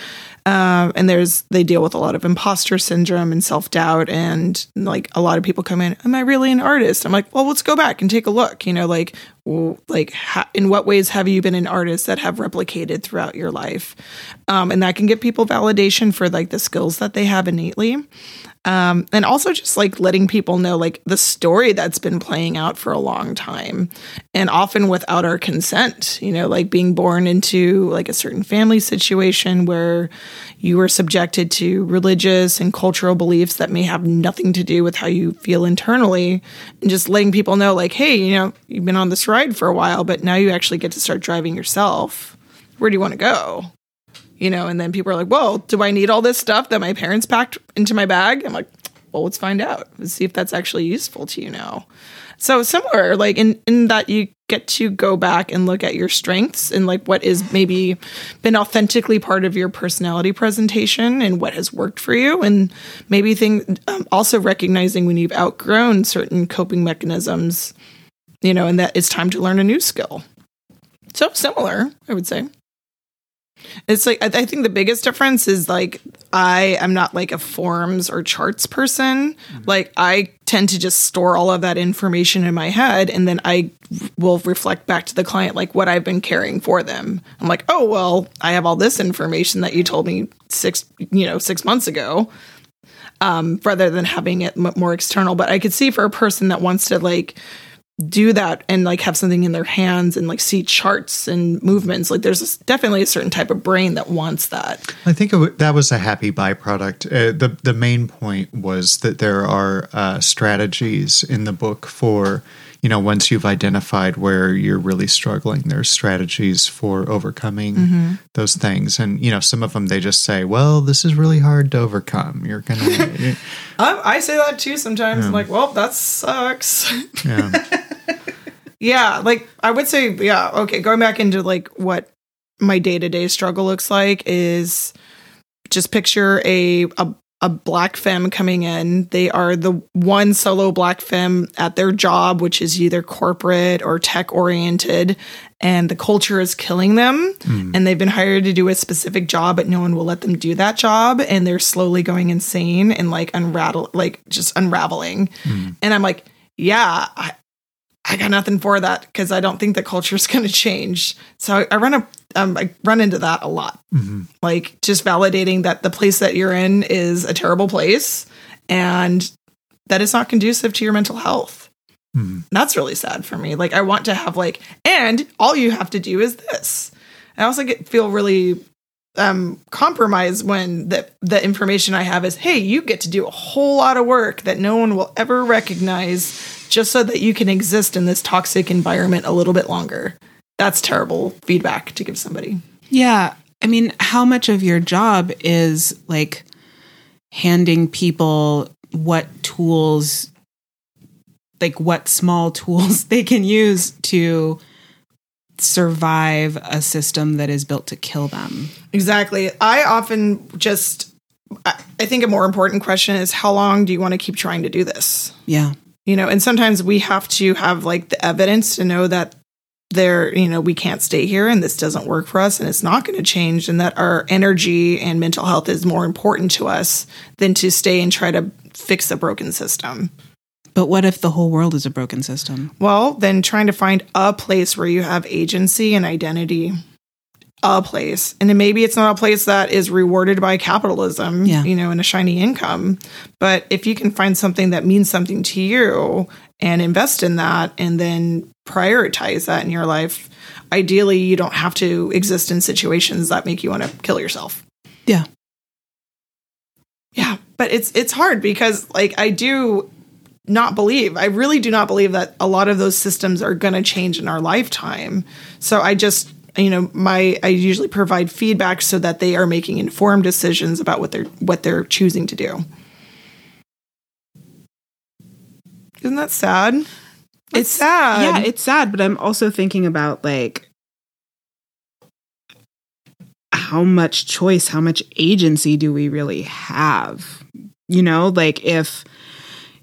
Um, and there's they deal with a lot of imposter syndrome and self-doubt. And like a lot of people come in am i really an artist? I'm like well let's go back and take a look. You know like like ha- in what ways have you been an artist that have replicated throughout your life? Um, and that can give people validation for like the skills that they have innately. Um, and also just like letting people know like the story that's been playing out for a long time. And often without our consent you know like being born into like a certain family situation where you were subjected to religious and cultural beliefs that may have nothing to do with how you feel internally. And just letting people know like hey you know you've been on this ride for a while but now you actually get to start driving yourself where do you want to go you know, and then people are like, "Whoa, do I need all this stuff that my parents packed into my bag?" I'm like, "Well, let's find out. Let's see if that's actually useful to you now." So similar, like in in that you get to go back and look at your strengths and like what is maybe been authentically part of your personality presentation and what has worked for you, and maybe thing um, also recognizing when you've outgrown certain coping mechanisms, you know, and that it's time to learn a new skill. So similar, I would say. It's like I think the biggest difference is like I am not like a forms or charts person. Like I tend to just store all of that information in my head and then I will reflect back to the client like what I've been caring for them. I'm like, "Oh, well, I have all this information that you told me 6, you know, 6 months ago." Um rather than having it m- more external, but I could see for a person that wants to like do that and like have something in their hands and like see charts and movements like there's definitely a certain type of brain that wants that I think w- that was a happy byproduct. Uh, the The main point was that there are uh, strategies in the book for you know once you've identified where you're really struggling. There's strategies for overcoming mm-hmm. those things, and you know some of them they just say, "Well, this is really hard to overcome. You're gonna." I, I say that too sometimes i'm like well that sucks yeah. yeah like i would say yeah okay going back into like what my day-to-day struggle looks like is just picture a a, a black femme coming in. They are the one solo black femme at their job which is either corporate or tech oriented and the culture is killing them. Hmm. And they've been hired to do a specific job but no one will let them do that job. And they're slowly going insane and like unravel like just unraveling. Hmm. And i'm like yeah I, I got nothing for that because I don't think the culture is going to change. So I, I run a, um, I run into that a lot. Like just validating that the place that you're in is a terrible place and that it's not conducive to your mental health. That's really sad for me. Like I want to have like, and all you have to do is this. I also get feel really um compromised when the the information I have is, hey, you get to do a whole lot of work that no one will ever recognize just so that you can exist in this toxic environment a little bit longer. That's terrible feedback to give somebody. Yeah. I mean, how much of your job is like handing people what tools, like what small tools they can use to survive a system that is built to kill them? Exactly. I often just I I think a more important question is how long do you want to keep trying to do this? Yeah. you know and sometimes we have to have like the evidence to know that there you know we can't stay here and this doesn't work for us and it's not going to change and that our energy and mental health is more important to us than to stay and try to fix a broken system But what if the whole world is a broken system? Well, then trying to find a place where you have agency and identity. A place. And then maybe it's not a place that is rewarded by capitalism, Yeah. you know, and a shiny income. But if you can find something that means something to you and invest in that and then prioritize that in your life, ideally you don't have to exist in situations that make you want to kill yourself. Yeah. Yeah, but it's it's hard because like I do not believe. I really do not believe that a lot of those systems are going to change in our lifetime. So I just you know my I usually provide feedback so that they are making informed decisions about what they're what they're choosing to do. Isn't that sad? It's sad. yeah, it's sad, but I'm also thinking about like how much choice, how much agency do we really have? You know, like if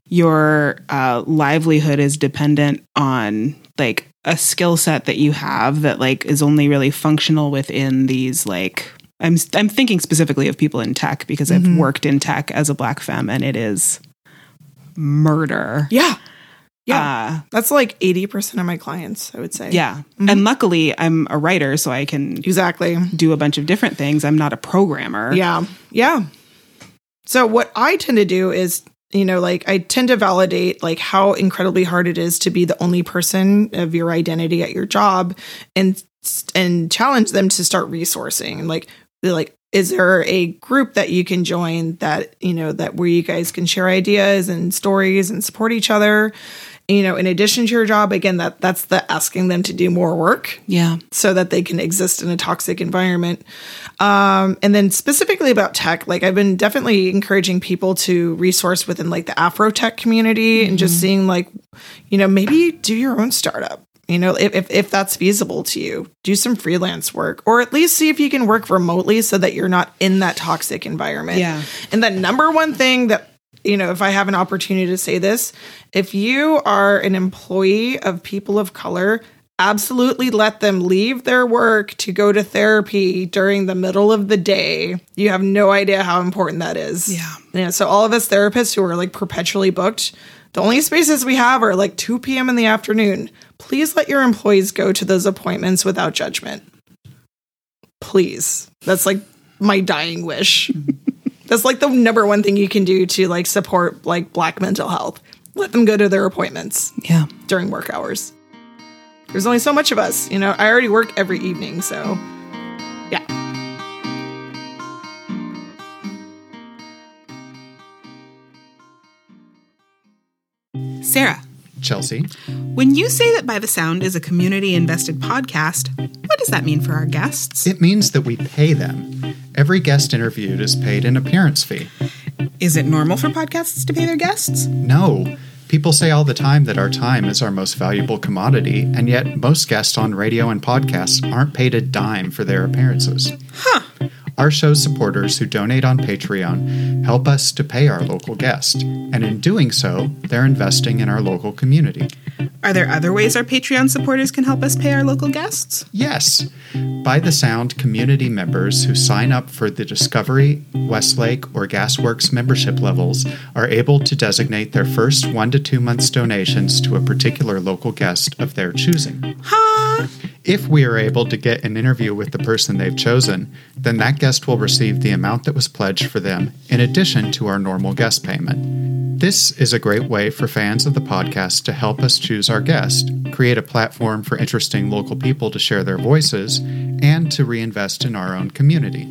your uh, livelihood is dependent on like a skill set that you have that like is only really functional within these like I'm I'm thinking specifically of people in tech because Mhm. I've worked in tech as a black femme and it is murder. yeah. Yeah. Uh, That's like 80% of my clients, I would say. yeah. Mhm. And luckily, I'm a writer, so I can Exactly. do a bunch of different things. I'm not a programmer. Yeah. Yeah. So what I tend to do is, you know, like I tend to validate like how incredibly hard it is to be the only person of your identity at your job and and challenge them to start resourcing. Like they're like is there a group that you can join that, you know, that where you guys can share ideas and stories and support each other? You know, in addition to your job, again, that that's the asking them to do more work Yeah. so that they can exist in a toxic environment. Um, and then specifically about tech, like I've been definitely encouraging people to resource within like the Afro tech community and just seeing like, you know, maybe do your own startup. You know, if, if, that's feasible to you, do some freelance work or at least see if you can work remotely so that you're not in that toxic environment. Yeah. And the number one thing that, you know, if I have an opportunity to say this, if you are an employee of people of color, absolutely let them leave their work to go to therapy during the middle of the day. You have no idea how important that is. Yeah. Yeah. So all of us therapists who are like perpetually booked, the only spaces we have are like 2 p.m. in the afternoon. Please let your employees go to those appointments without judgment. Please. That's like my dying wish. That's like the number one thing you can do to like support like black mental health. Let them go to their appointments Yeah. during work hours. There's only so much of us, you know. I already work every evening, so yeah. Sarah, Chelsea, when you say that By the Sound is a community invested podcast, what does that mean for our guests? it means that we pay them. Every guest interviewed is paid an appearance fee. Is it normal for podcasts to pay their guests? No. People say all the time that our time is our most valuable commodity, and yet most guests on radio and podcasts aren't paid a dime for their appearances. Huh. Our show's supporters who donate on Patreon help us to pay our local guest, and in doing so, they're investing in our local community. Are there other ways our Patreon supporters can help us pay our local guests? Yes, By the Sound community members who sign up for the Discovery, Westlake, or Gasworks membership levels are able to designate their first one to two months donations to a particular local guest of their choosing. Huh? If we are able to get an interview with the person they've chosen, then that guest will receive the amount that was pledged for them in addition to our normal guest payment. This is a great way for fans of the podcast to help us choose our guest, create a platform for interesting local people to share their voices, and to reinvest in our own community.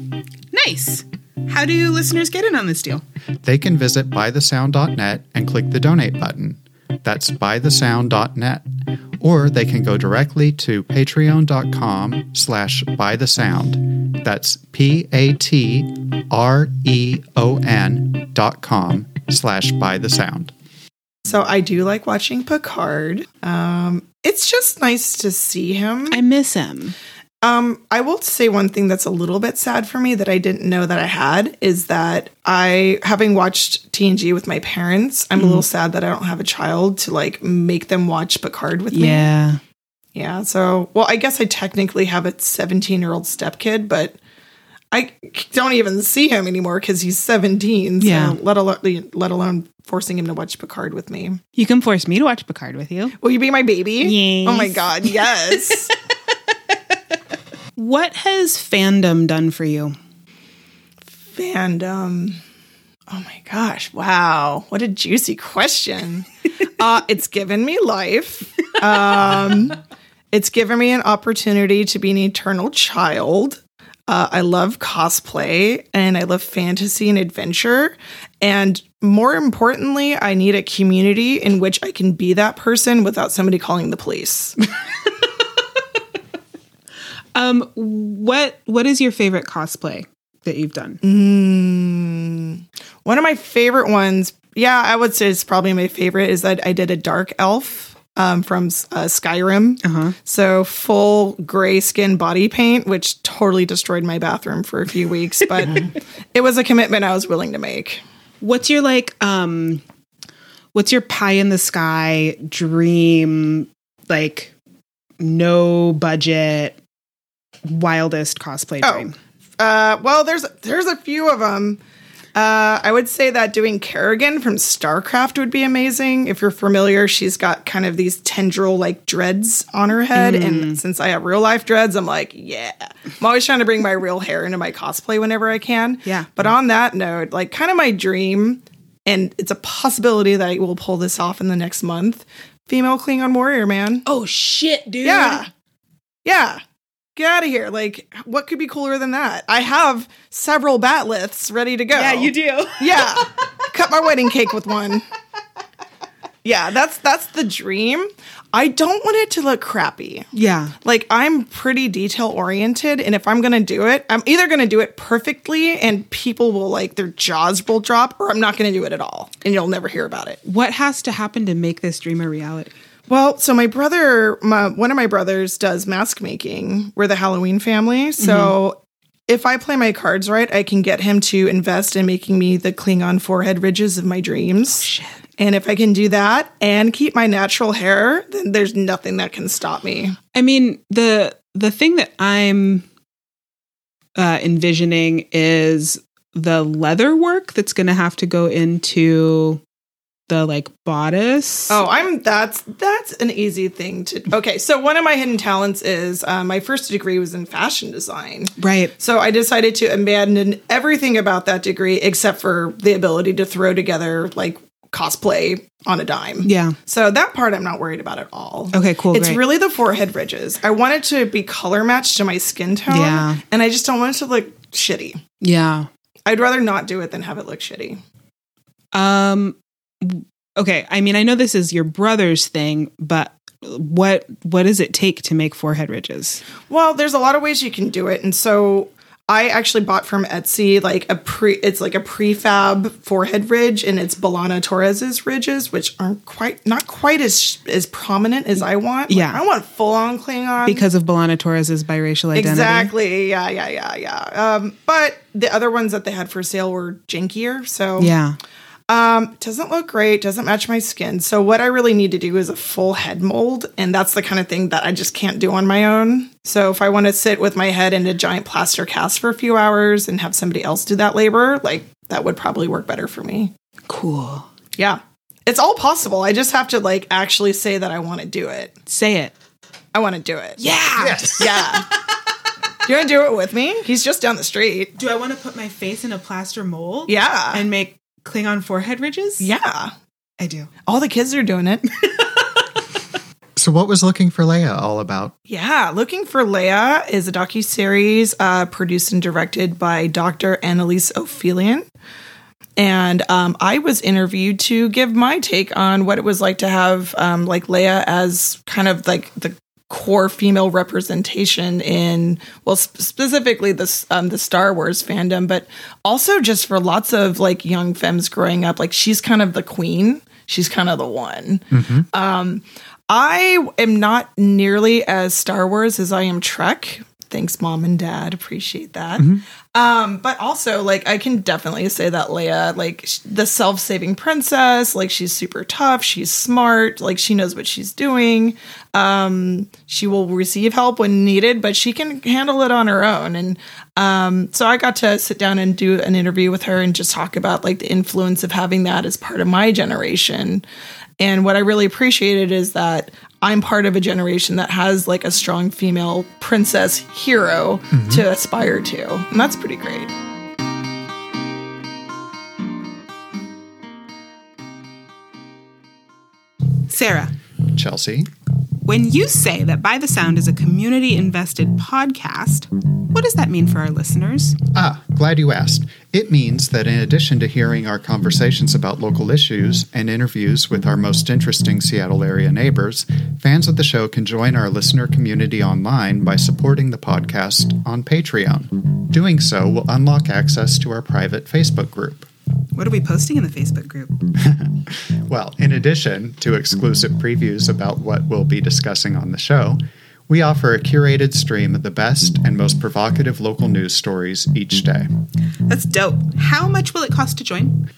Nice. How do listeners get in on this deal? They can visit bythesound.net and click the donate button. That's bythesound.net. Or they can go directly to patreon.com slash bythesound. That's P-A-T-R-E-O-N dot com slash by the sound. So I do like watching Picard. Um, it's just nice to see him. I miss him. Um, I will say one thing that's a little bit sad for me that I didn't know that I had is that I, having watched TNG with my parents, I'm a little sad that I don't have a child to like make them watch Picard with me. Yeah. Yeah. So, well, I guess I technically have a 17 year old stepkid, but I don't even see him anymore because he's 17. So Yeah. Let alone, let alone forcing him to watch Picard with me. You can force me to watch Picard with you. Will you be my baby? Yes. Oh my God. Yes. What has fandom done for you? Fandom. Oh my gosh. Wow. What a juicy question. uh, it's given me life. Um, it's given me an opportunity to be an eternal child. Uh, I love cosplay and I love fantasy and adventure. And more importantly, I need a community in which I can be that person without somebody calling the police. Um, what what is your favorite cosplay that you've done? Mm, one of my favorite ones, yeah, I would say it's probably my favorite, is that I did a dark elf um, from uh, Skyrim. Uh huh. So full gray skin body paint, which totally destroyed my bathroom for a few weeks, but it was a commitment I was willing to make. What's your like um what's your pie in the sky dream like no budget wildest cosplay Oh. dream? Uh, well, there's there's a few of them. Uh, I would say that doing Kerrigan from StarCraft would be amazing. If you're familiar, she's got kind of these tendril like dreads on her head. And since I have real life dreads, I'm like, yeah. I'm always trying to bring my real hair into my cosplay whenever I can. Yeah. But on that note, like kind of my dream, and it's a possibility that I will pull this off in the next month female Klingon warrior, man. Oh shit, dude. Yeah. Yeah. Get out of here. Like, what could be cooler than that? I have several bat'leths ready to go. Yeah, you do. Yeah. Cut my wedding cake with one. Yeah, that's that's the dream. I don't want it to look crappy. Yeah. Like I'm pretty detail oriented and if I'm going to do it, I'm either going to do it perfectly and people will like their jaws will drop or I'm not going to do it at all and you'll never hear about it. What has to happen to make this dream a reality? Well, so my brother, my, one of my brothers does mask making. We're the Halloween family. So if I play my cards right, I can get him to invest in making me the Klingon forehead ridges of my dreams. And if I can do that and keep my natural hair, then there's nothing that can stop me. I mean, the the thing that I'm uh, envisioning is the leather work that's going to have to go into the like bodice. Oh, I'm that's that's an easy thing to. Okay, so one of my hidden talents is uh, my first degree was in fashion design. right. So I decided to abandon everything about that degree except for the ability to throw together like cosplay on a dime. Yeah. So that part I'm not worried about at all. Okay. Cool. It's great. really the forehead ridges. I want it to be color matched to my skin tone. Yeah. And I just don't want it to look shitty. yeah. I'd rather not do it than have it look shitty. Um. Okay. I mean, I know this is your brother's thing, but what what does it take to make forehead ridges? Well, there's a lot of ways you can do it. And so I actually bought from Etsy like a pre it's like a prefab forehead ridge and it's B'Elanna Torres's ridges, which aren't quite not quite as as prominent as I want. Like, Yeah. I want full on Klingon. Because of B'Elanna Torres's biracial identity. Exactly. Yeah, yeah, yeah, yeah. Um, but the other ones that they had for sale were jankier. So Yeah. Um, doesn't look great, doesn't match my skin. So what I really need to do is a full head mold, and that's the kind of thing that I just can't do on my own. So if I want to sit with my head in a giant plaster cast for a few hours and have somebody else do that labor, like that would probably work better for me. Cool. Yeah. It's all possible. I just have to like actually say that I want to do it. Say it. I want to do it. Yeah. Yes. Yeah. you want to do it with me? He's just down the street. Do I want to put my face in a plaster mold? Yeah. And make Klingon forehead ridges? yeah. I do. All the kids are doing it. So, what was Looking for Leia all about? Yeah, Looking for Leia is a docuseries uh, produced and directed by Dr. Annalise Ophelian. And um, I was interviewed to give my take on what it was like to have um, like Leia as kind of like the core female representation in well sp- specifically this um, the Star Wars fandom, but also just for lots of like young femmes growing up. Like she's kind of the queen. She's kind of the one. Um, I am not nearly as Star Wars as I am Trek. Thanks, mom and dad. Appreciate that. Mhm. Um, but also, like, I can definitely say that Leia, like, sh- the self saving princess, like, she's super tough. She's smart. Like, she knows what she's doing. Um, she will receive help when needed, but she can handle it on her own. And um, so I got to sit down and do an interview with her and just talk about, like, the influence of having that as part of my generation. And what I really appreciated is that I'm part of a generation that has like a strong female princess hero mm-hmm. to aspire to. And that's pretty great. Sarah, Chelsea. When you say that By the Sound is a community invested podcast, what does that mean for our listeners? Ah, glad you asked. It means that in addition to hearing our conversations about local issues and interviews with our most interesting Seattle area neighbors, fans of the show can join our listener community online by supporting the podcast on Patreon. Doing so will unlock access to our private Facebook group. What are we posting in the Facebook group? Well, in addition to exclusive previews about what we'll be discussing on the show, we offer a curated stream of the best and most provocative local news stories each day. That's dope. How much will it cost to join?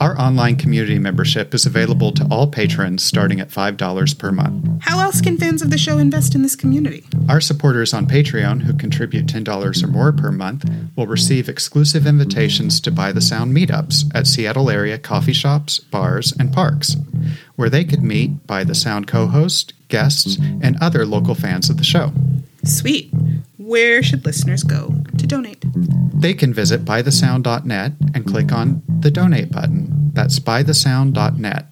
Our online community membership is available to all patrons starting at $5 per month. How else can fans of the show invest in this community? Our supporters on Patreon who contribute $10 or more per month will receive exclusive invitations to By the Sound meetups at Seattle area coffee shops, bars, and parks, where they could meet By the Sound co host, guests, and other local fans of the show. Sweet. Where should listeners go to donate? They can visit bythesound.net and click on the donate button. That's bythesound.net.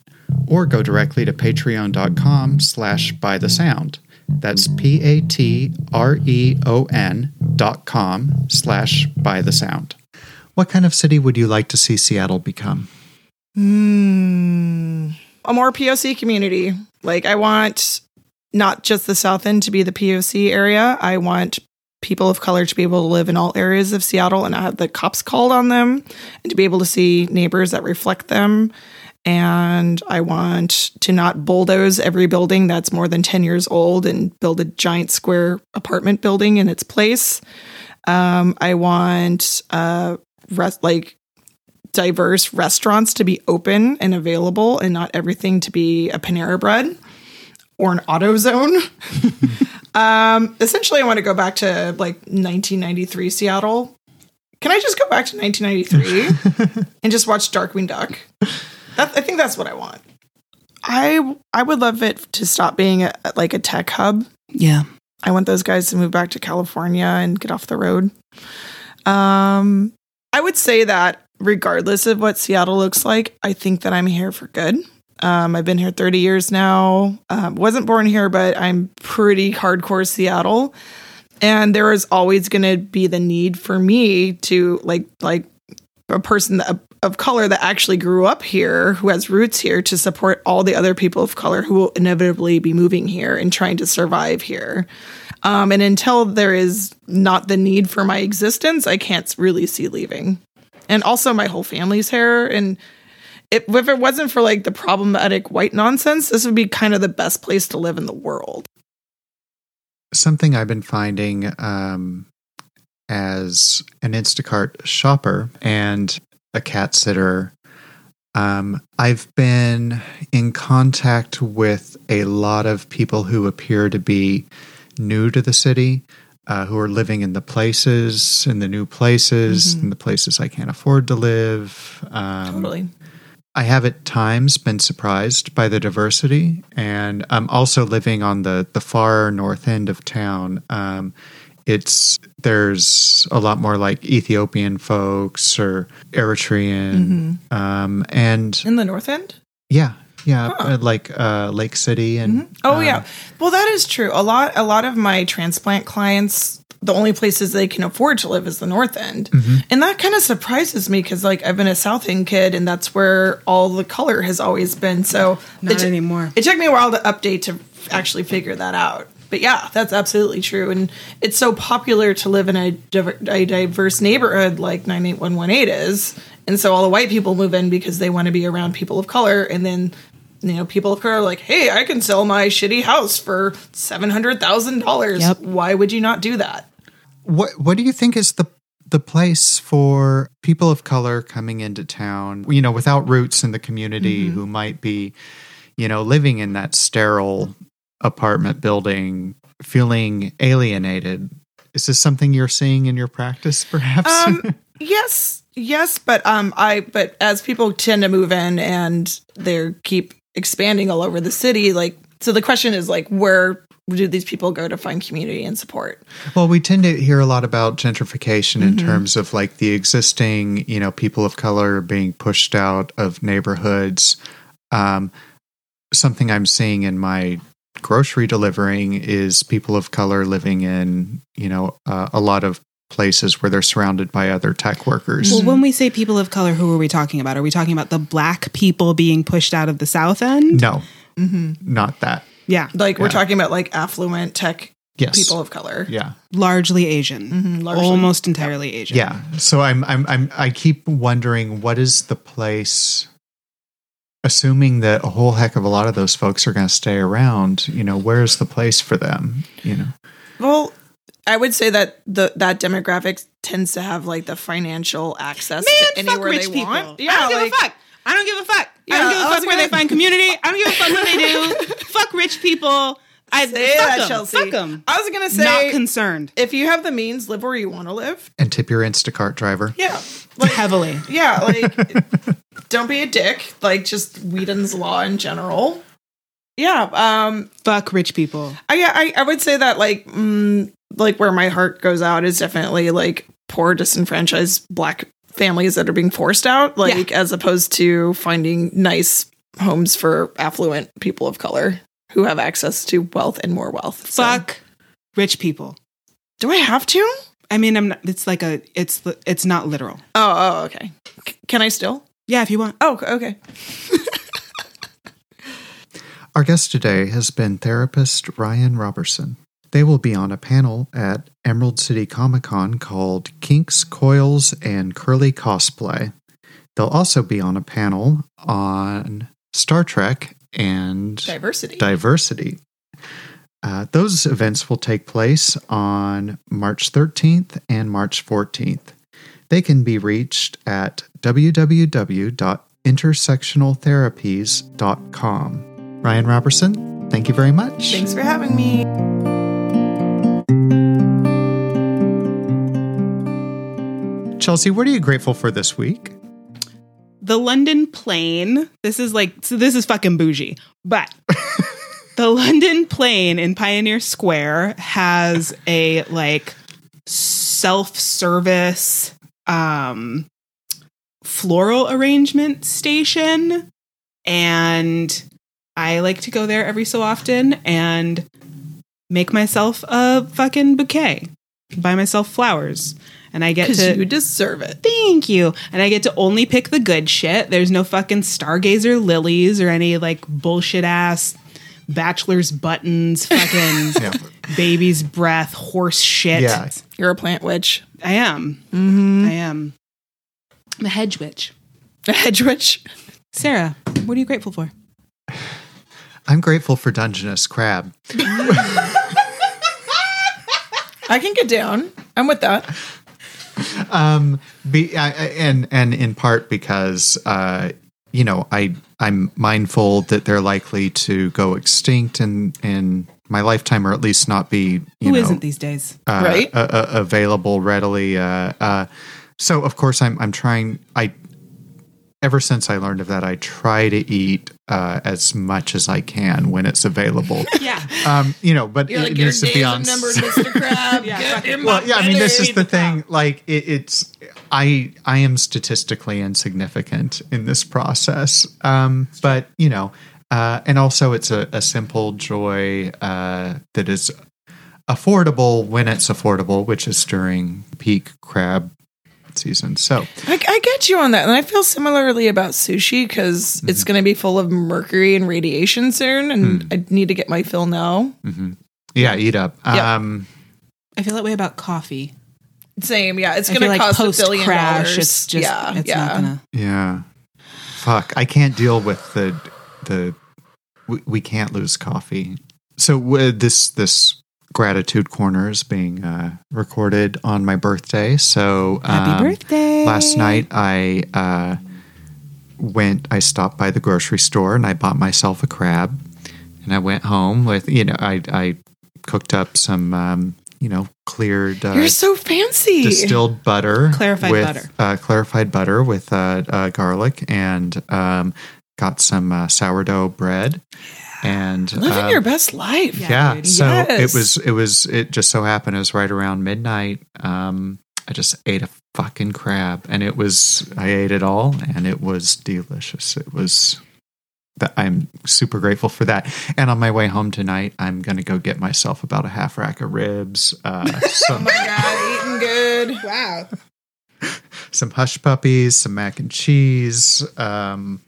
Or go directly to patreon.com slash bythesound. That's P-A-T-R-E-O-N dot com slash bythesound. What kind of city would you like to see Seattle become? Hmm. A more POC community. Like, I want not just the South End to be the POC area. I want people of color to be able to live in all areas of Seattle and not have the cops called on them and to be able to see neighbors that reflect them. And I want to not bulldoze every building that's more than 10 years old and build a giant square apartment building in its place. Um, I want uh, rest, like diverse restaurants to be open and available and not everything to be a Panera Bread or an AutoZone. um, essentially, I want to go back to like 1993 Seattle. Can I just go back to 1993 and just watch Darkwing Duck? That, I think that's what I want. I I would love it to stop being a, like a tech hub. Yeah. I want those guys to move back to California and get off the road. Um, I would say that regardless of what Seattle looks like, I think that I'm here for good. Um, I've been here 30 years now. Um, wasn't born here, but I'm pretty hardcore Seattle. And there is always going to be the need for me to like like a person that, of color that actually grew up here, who has roots here, to support all the other people of color who will inevitably be moving here and trying to survive here. Um, and until there is not the need for my existence, I can't really see leaving. And also, my whole family's here. And if, if it wasn't for like the problematic white nonsense, this would be kind of the best place to live in the world. Something I've been finding um, as an Instacart shopper and a cat sitter, um, I've been in contact with a lot of people who appear to be new to the city, uh, who are living in the places, in the new places, Mhm. in the places I can't afford to live. Um, totally. I have at times been surprised by the diversity, and I'm also living on the the far north end of town. Um, it's there's a lot more like Ethiopian folks or Eritrean, um, and In the North End? yeah, yeah, Huh. uh, like uh, Lake City and Oh uh, yeah. Well, that is true. A lot a lot of my transplant clients the only places they can afford to live is the north end. And that kind of surprises me cuz like I've been a south end kid and that's where all the color has always been. So Not it, t- anymore. it took me a while to update to actually figure that out. But yeah, that's absolutely true and it's so popular to live in a, diver- a diverse neighborhood like 98118 is. And so all the white people move in because they want to be around people of color and then you know, people of color are like, hey, I can sell my shitty house for seven hundred thousand dollars. Why would you not do that? what what do you think is the the place for people of color coming into town, you know, without roots in the community Mhm. who might be, you know, living in that sterile apartment building, feeling alienated? Is this something you're seeing in your practice perhaps? Um, yes, yes, but um, I but as people tend to move in and they keep expanding all over the city, like so the question is like where do these people go to find community and support? Well, we tend to hear a lot about gentrification in Mhm. terms of like the existing, you know, people of color being pushed out of neighborhoods. Um, something I'm seeing in my grocery delivering is people of color living in, you know, uh, a lot of places where they're surrounded by other tech workers. Well, when we say people of color, who are we talking about? Are we talking about the black people being pushed out of the South End? No, Mm-hmm. not that. Yeah, Like we're talking about like affluent tech Yes. people of color. Yeah. largely Asian, Mhm, largely. almost entirely Asian. Yeah. So I'm I'm I'm I keep wondering what is the place assuming that a whole heck of a lot of those folks are going to stay around, you know, where's the place for them, you know? Well, I would say that the that demographic tends to have like the financial access to Man, fuck anywhere rich they people. want. I don't give like, a fuck. I don't give a fuck. I don't give I a was fuck where gonna- they find community. I don't give a fuck what they do. fuck rich people. I Say fuck that, them. Chelsea. Fuck them. I was gonna say Not concerned. if you have the means, live where you want to live. And tip your Instacart driver. Yeah. Like Heavily. yeah, like don't be a dick. Like just Wheaton's law in general. Yeah. Um Fuck rich people. I yeah, I, I would say that like mm, like where my heart goes out is definitely like poor disenfranchised black families that are being forced out, like as opposed to finding nice homes for affluent people of color who have access to wealth and more wealth. So- Fuck rich people. do I have to? I mean, I'm not. It's like a. It's it's not literal. Oh, oh, okay. C- can I still? Yeah, if you want. Oh, okay. Our guest today has been therapist Ryan Robertson. They will be on a panel at Emerald City Comic Con called Kinks, Coils, and Curly Cosplay. They'll also be on a panel on Star Trek and Diversity. diversity. Uh, those events will take place on March 13th and March 14th. They can be reached at www.intersectionaltherapies.com. Ryan Robertson, thank you very much. Thanks for having me. Chelsea, what are you grateful for this week? the London plane. This is like so this is fucking bougie. But the London plane in Pioneer Square has a like self-service um floral arrangement station and I like to go there every so often and make myself a fucking bouquet. Buy myself flowers and I get to you deserve it. Thank you. And I get to only pick the good shit. There's no fucking stargazer lilies or any like bullshit ass bachelor's buttons, fucking Yeah. baby's breath, horse shit. Yeah. You're a plant witch. I am. Mm-hmm. I am. I'm a hedge witch. A hedge witch. Sarah, what are you grateful for? I'm grateful for Dungeness Crab. I can get down. I'm with that. um be I, I- and and in part because uh you know i i'm mindful that they're likely to go extinct in in my lifetime or at least not be you Who know not these days? uh, Right. uh, uh, available readily uh uh so of course i'm i'm trying i ever since i learned of that i try to eat uh as much as i can when it's available Yeah. um you know but You're it like, your needs to be are on numbered, Mr. Crab. Yeah, Get fucking- in well yeah i mean this is the thing like it, it's i i am statistically insignificant in this process um but you know uh and also it's a, a simple joy uh that is affordable when it's affordable which is during peak crab season so I, I get you on that. And I feel similarly about sushi because Mm-hmm. it's going to be full of mercury and radiation soon. And Hmm. I need to get my fill now. mhm. yeah eat up Yeah. um I feel that way about coffee. Same. Yeah. It's going feel to like cost a billion crash, dollars. it's just yeah. it's yeah. not gonna. yeah fuck i can't deal with the the we, we can't lose coffee so uh, this this Gratitude Corner is being uh, recorded on my birthday. So Happy um, birthday. Last night I uh, went, I stopped by the grocery store and I bought myself a crab. And I went home with, you know, I, I cooked up some, um, you know, cleared. Uh, You're so fancy. distilled butter, Clarified with, butter. uh, clarified butter with uh, uh, garlic, and um, got some uh, sourdough bread, and Living um, your best life. yeah. dude. So Yes. it was it was it just so happened it was right around midnight. Um, I just ate a fucking crab, and it was I ate it all, and it was delicious. It was. That I'm super grateful for that. And on my way home tonight, I'm gonna go get myself about a half rack of ribs, uh, some, Oh my god, eating good. Wow. some hush puppies, some mac and cheese. Um,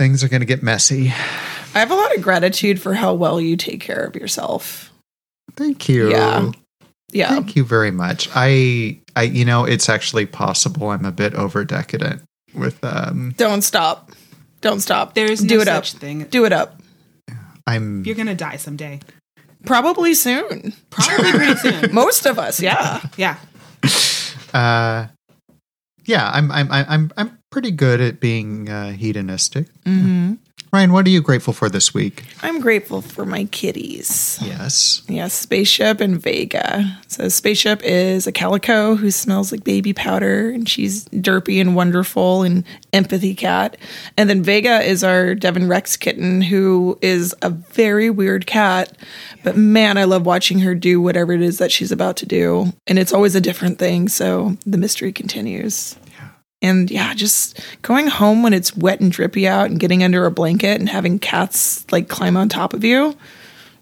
things are going to get messy. I have a lot of gratitude for how well you take care of yourself. Thank you. Yeah. Yeah. Thank you very much. I, I, you know, it's actually possible I'm a bit over decadent with, um, Don't stop. Don't stop. There's do no it up. thing. Do it up. I'm, You're gonna die someday. Probably soon. Probably pretty soon. Most of us, yeah. Yeah. uh, yeah, I'm, I'm, I'm, I'm, I'm pretty good at being uh, hedonistic. Mm-hmm. Ryan, what are you grateful for this week? I'm grateful for my kitties. Yes. Yes, Spaceship and Vega. So Spaceship is a calico who smells like baby powder, and she's derpy and wonderful and empathy cat. And then Vega is our Devon Rex kitten, who is a very weird cat. But man, I love watching her do whatever it is that she's about to do, and it's always a different thing. So the mystery continues. And yeah, just going home when it's wet and drippy out and getting under a blanket and having cats like climb on top of you.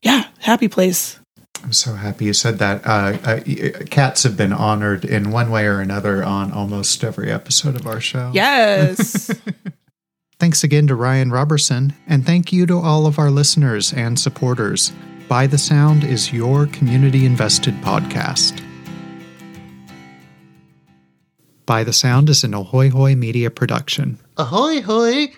Yeah, happy place. I'm so happy you said that. Uh, uh, cats have been honored in one way or another on almost every episode of our show. Yes. Thanks again to Ryan Robertson, and thank you to all of our listeners and supporters. By the Sound is your community invested podcast. By the Sound is an Ahoy Hoy media production. Ahoy hoy!